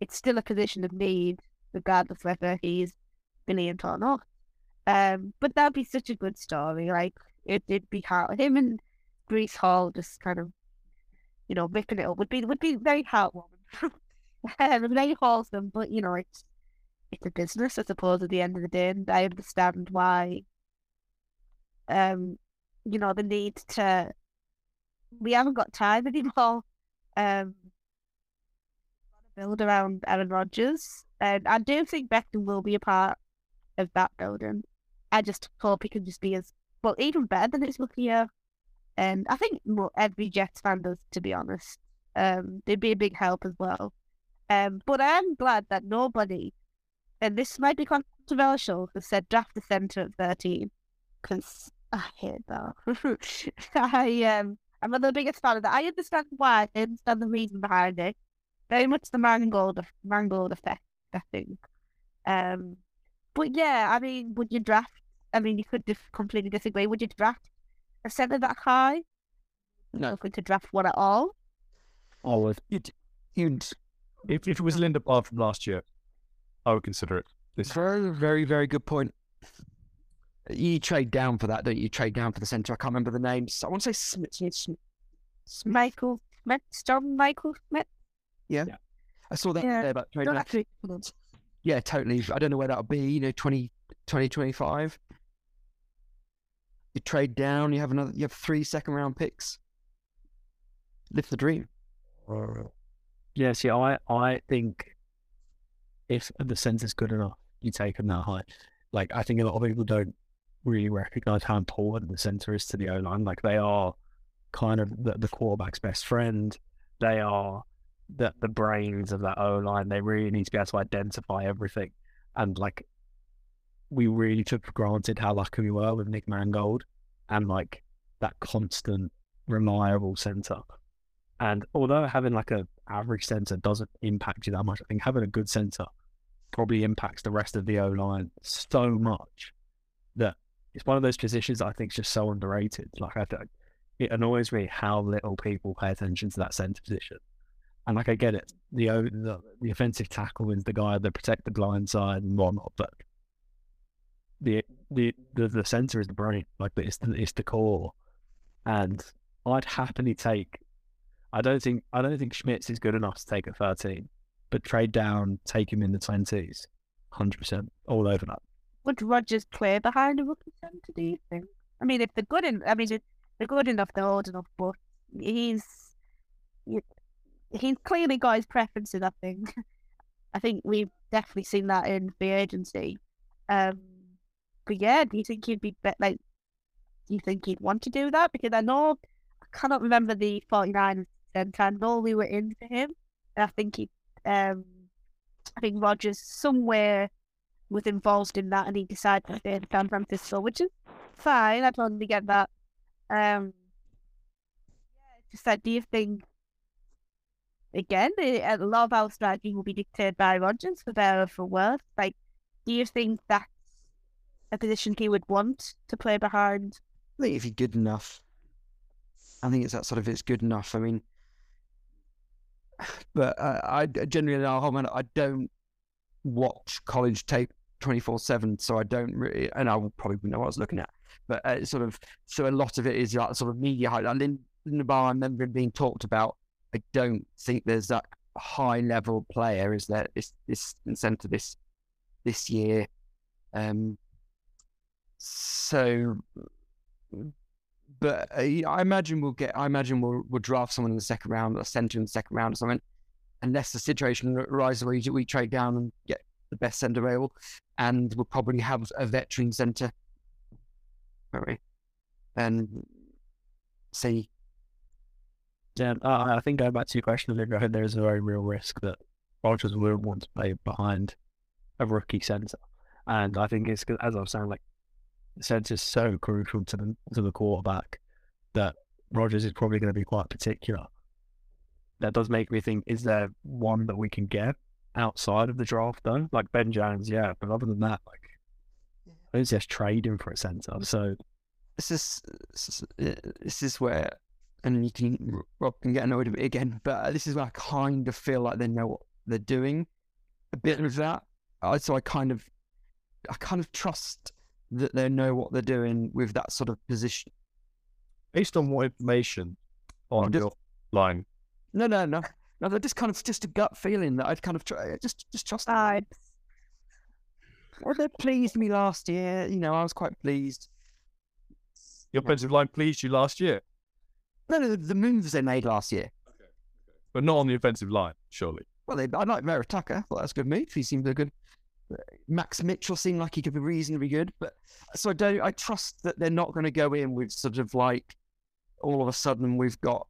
it's still a position of need, regardless whether he's brilliant or not. Um, but that'd be such a good story. Like it, it'd be hard. Him and Breece Hall just kind of, you know, ripping it up would be would be very heartwarming. um, very wholesome, but you know, it's it's a business, I suppose. At the end of the day, and I understand why. Um, you know, the need to. We haven't got time anymore. Um, build around Aaron Rodgers, and I do think Becton will be a part of that building. I just hope he can just be as well, even better than his rookie year. And I think mo- every Jets fan does, to be honest. Um, they'd be a big help as well. Um, but I am glad that nobody, and this might be controversial, has said draft the center at thirteen, because I hate that. I um, I'm not the biggest fan of that. I understand why. I understand the reason behind it. Very much the Mangold, Mangold effect, I think. Um, but yeah, I mean, would you draft? I mean, you could dif- completely disagree. Would you draft a center that high? No. Looking to draft one at all? I would. You'd, you'd If, if it was Linderbaum from last year, I would consider it. This very, very, very good point. You trade down for that, don't you? You trade down for the centre. I can't remember the names. I want to say Smith. Smith, Smith, Smith. Michael Smith, John Michael Schmitz. I saw that Yeah, there about trading. Don't up. actually. Yeah, totally. I don't know where that'll be. You know, 20, 2025. You trade down. You have another. You have three second round picks. Live the dream. Yeah, see, I, I think if the centre's good enough, you take them that high. Like, I think a lot of people don't really recognize how important the centre is to the O line. Like, they are kind of the, the quarterback's best friend. They are the, the brains of that O line. They really need to be able to identify everything. And, like, we really took for granted how lucky we were with Nick Mangold and, like, that constant, reliable centre. And although having like a average centre doesn't impact you that much, I think having a good centre probably impacts the rest of the O line so much it's one of those positions I think is just so underrated. Like I it annoys me how little people pay attention to that centre position. And like I get it, the the, the offensive tackle is the guy that protect the blind side and whatnot, but the the the, the centre is the brain. Like it's the, it's the core, and I'd happily take I don't think I don't think Schmitz is good enough to take at thirteen, but trade down, take him in the twenties, hundred percent, all over that. Would Rodgers play behind a rookie centre? Do you think? I mean, if they're good in, I mean, they're good enough, they're old enough, but he's he's clearly got his preferences. I think. I think we've definitely seen that in the agency. Um, but yeah, do you think he'd be, be like? Do you think he'd want to do that? Because I know I cannot remember the 49 centre. I know we were in for him, I think he, um, I think Rodgers somewhere was involved in that and he decided to stay in San Francisco, which is fine. I totally get that. Um, yeah, just that, do you think, again, the- a lot of our strategy will be dictated by Rodgers for better or for worse? Like, do you think that's a position he would want to play behind? I think if you're good enough, I think it's that sort of it's good enough. I mean, but uh, I generally I don't watch college tape twenty four seven, so I don't really, and I will probably know what I was looking at. But uh, sort of so a lot of it is like sort of media hype. Lin- Linderbaum, I remember him being talked about. I don't think there's that high level player is there this this centre this this year. Um. So but uh, I imagine we'll get. I imagine we'll we'll draft someone in the second round, or centre in the second round, or something. Unless the situation arises where we trade down and get the best centre available, and we'll probably have a veteran centre. won't? And see, Yeah, uh, I think going back to your question, I think there is a very real risk that Rodgers will want to play behind a rookie centre, and I think it's as I was saying, like the centre is so crucial to the to the quarterback that Rodgers is probably going to be quite particular. That does make me think: is there one that we can get outside of the draft, though? Like Ben Jones, yeah, but other than that, like I don't see us trading for a centre. So this is this is, this is where, and you can Rob can get annoyed with it again, but uh, this is where I kind of feel like they know what they're doing. A bit of that, I so I kind of, I kind of trust that they know what they're doing with that sort of position. Based on what information on Just- your line? No, no, no, no. They're just kind of just a gut feeling that I'd kind of try, just just trust. them. Vibes. Well, they pleased me last year. You know, I was quite pleased. Your offensive line pleased you last year, No, no, the, the moves they made last year. but not on the offensive line, surely. Well, they, I like Merritt Tucker. Well, that's a good move. He seemed a good. Max Mitchell seemed like he could be reasonably good, but so I don't. I trust that they're not going to go in with sort of like all of a sudden we've got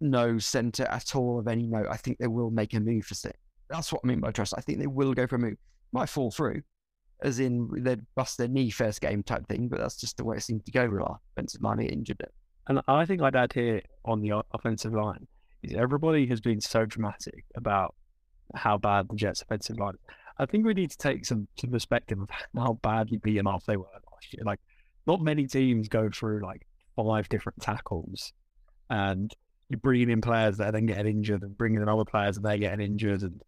no centre at all of any note. I think they will make a move for six. That's what I mean by trust. I think they will go for a move. Might fall through, as in they'd bust their knee first game type thing, but that's just the way it seemed to go with our offensive line. Injured it. And I think I'd add here on the offensive line is everybody has been so dramatic about how bad the Jets' offensive line. is. I think we need to take some, some perspective of how badly beaten off they were last year. Like, not many teams go through like five different tackles, and you're bringing in players that are then getting injured, and bringing in other players and they're getting injured, and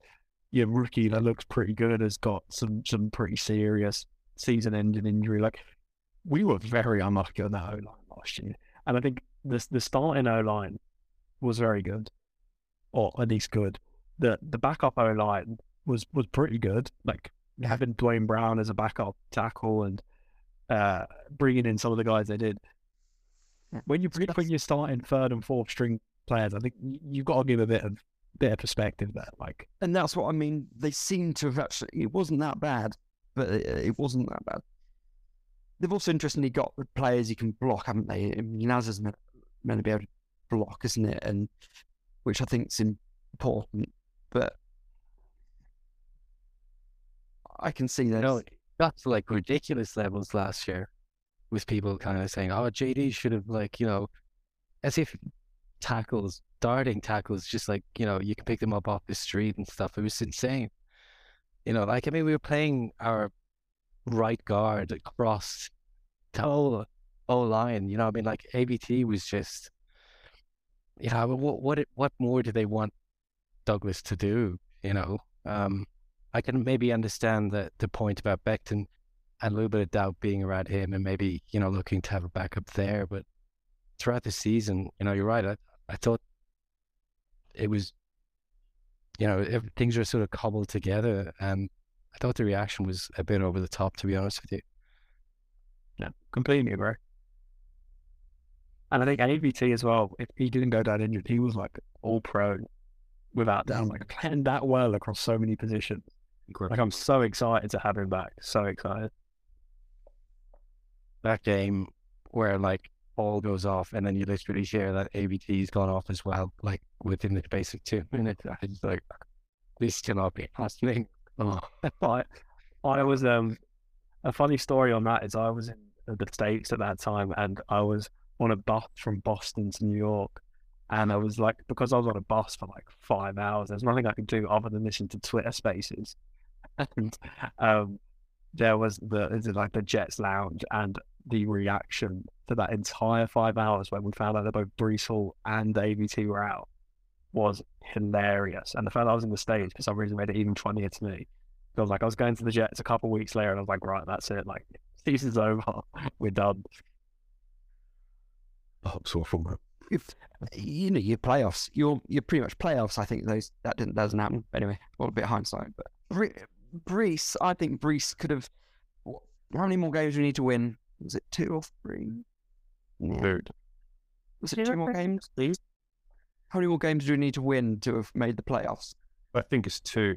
your rookie that looks pretty good has got some some pretty serious season-ending injury. Like, we were very unlucky on that O line last year, and I think the the starting O line was very good, or at least good. The the backup O line was was pretty good. Like having Duane Brown as a backup tackle and uh, bringing in some of the guys they did. When you bring, when you're starting third and fourth string players, I think you've got to give a bit of bit of perspective there. Like And that's what I mean. They seem to have actually. It wasn't that bad, but it, it wasn't that bad. They've also interestingly got the players you can block, haven't they? I mean, Naz is meant, meant to be able to block, isn't it? And which I think is important. But I can see that. You know, it got to like ridiculous levels last year with people kind of saying, oh, JD should have, like, you know, as if tackles, darting tackles, just like, you know, you can pick them up off the street and stuff. It was insane. You know, like, I mean, we were playing our right guard across the whole O line, you know, I mean, like, AVT was just, you know, what, what, what more do they want Douglas to do, you know? Um, I can maybe understand the the point about Becton and a little bit of doubt being around him and maybe, you know, looking to have a backup there. But throughout the season, you know, you're right. I, I thought it was, you know, if things were sort of cobbled together. And I thought the reaction was a bit over the top, to be honest with you. Yeah, completely agree. And I think AVT as well, if he didn't go down injured, he was like all pro without down, like playing that well across so many positions. Like I'm so excited to have him back. So excited. That game where like all goes off and then you literally hear that AVT's gone off as well, like within the space of two minutes. I just like, this cannot be happening. Oh. I, I was um a funny story on that is I was in the States at that time and I was on a bus from Boston to New York. And I was like, because I was on a bus for like five hours, there's nothing I could do other than listen to Twitter spaces. And um, there was the, like the Jets lounge and the reaction to that entire five hours when we found out that both Breece Hall and AVT were out was hilarious. And the fact that I was in the States for some reason made it even funnier to me. I was like, I was going to the Jets a couple of weeks later and I was like, right, that's it. Like, season's over. We're done. Oh, I'm so if you know your playoffs, you're you're pretty much playoffs. I think those that didn't doesn't happen. But anyway, a little bit of hindsight. But Bre- Breece, I think Breece could have. How many more games do we need to win? Was it two or three? Yeah. Dude. Was it Two two more three? games? How many more games do we need to win to have made the playoffs? I think it's two.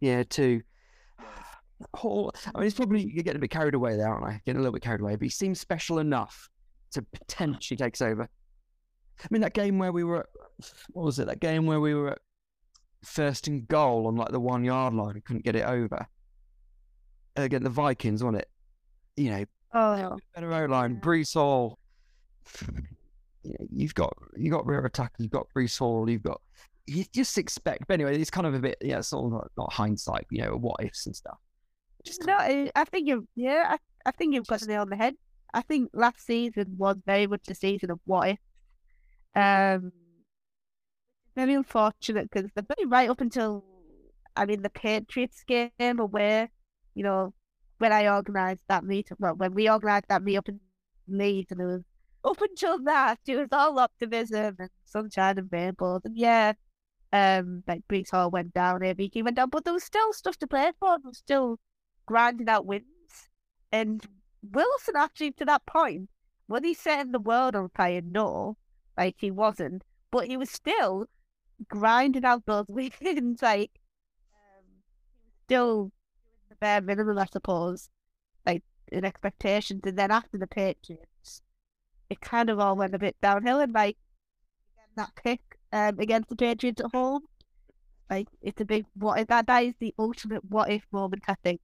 Yeah, two. Hall, oh, I mean, it's probably you're getting a bit carried away there, aren't I? Getting a little bit carried away, but he seems special enough to potentially take over. I mean, that game where we were, at- what was it? That game where we were at first and goal on like the one yard line and couldn't get it over. Uh, Again, the Vikings, wasn't it? You know, Oh, better O line, Breece Hall. You you've got you got rear attack, you've got Breece Hall, you've got you just expect. But anyway, it's kind of a bit yeah, sort of not, not hindsight, you know, what ifs and stuff. Just no, I I think you've yeah, I, I think you've got the nail on the head. I think last season was very much the season of what if. Um, very unfortunate because they're very right up until I mean the Patriots game where you know when I organised that meet well when we organised that meet up in Leeds and it was up until that it was all optimism and sunshine and rainbows and yeah um like Breece Hall went down AVT went down but there was still stuff to play for there was still grinding out wins and Wilson actually to that point when he setting the world on fire no like he wasn't but he was still grinding out those wins like um, still bare minimum I suppose like in expectations and then after the Patriots it kind of all went a bit downhill and like that pick um, against the Patriots at home like it's a big what if that that is the ultimate what if moment I think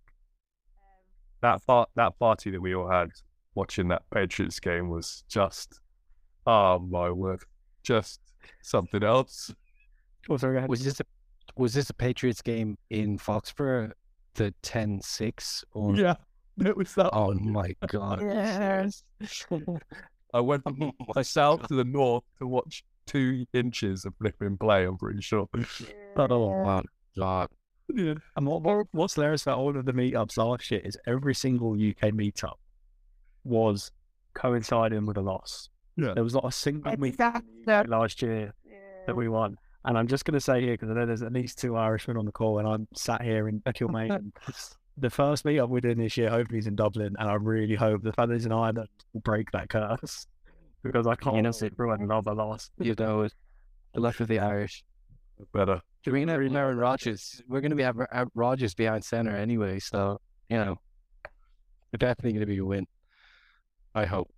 That part, that party that we all had watching that Patriots game was just, oh my word, just something else. Oh, sorry. Was this a was this a Patriots game in Foxborough, the 10-6 or Yeah, it was that. Oh my god. Yes. I went myself to the north to watch two inches of flipping play. I'm pretty sure. Oh my god. Yeah. And what, what, what's hilarious about all of the meetups last year is every single UK meetup, was coinciding with a loss. Yeah. There was not a single week Exactly. last year that we won. And I'm just going to say here, because I know there's at least two Irishmen on the call, and I'm sat here in Kilmainham. the first meet up we're doing this year, hopefully, is in Dublin, and I really hope the feathers in Ireland will break that curse because I can't know- sit through another loss. You know, it. the luck of the Irish. Better. We're going to have Aaron Rodgers. We're going to be have have Rodgers behind center anyway. So, you know, we're definitely going to be a win. I hope.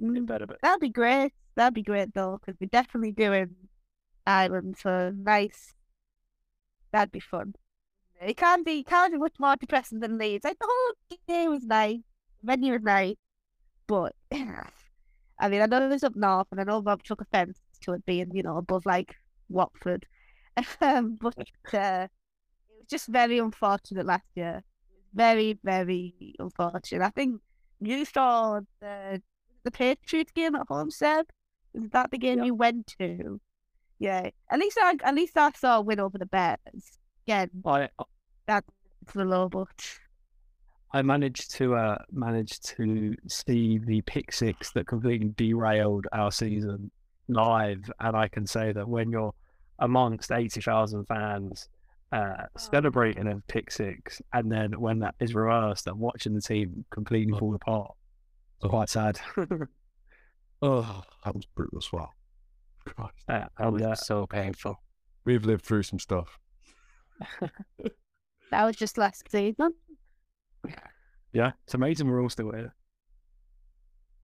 Better, but That'd be great. That'd be great though, because we're definitely doing Ireland so nice. That'd be fun. It can't be can't be much more depressing than Leeds. Like the whole game was nice, venue was nice, but I mean I know it was up north, and I know Rob took offence to it being you know above like Watford, um, but uh, it was just very unfortunate last year. Very very unfortunate. I think you saw the the Patriots game at home, Seb. Is that the game you went to? Yeah. At least I at least I saw a win over the Bears. Again, I that's the low but I managed to uh manage to see the pick six that completely derailed our season live, and I can say that when you're amongst eighty thousand fans uh, celebrating a pick six, and then when that is reversed and watching the team completely fall apart, it's quite sad. Oh, that was brutal as well. Christ. Uh, That was uh, so painful. We've lived through some stuff. that was just last season. yeah, it's amazing we're all still here.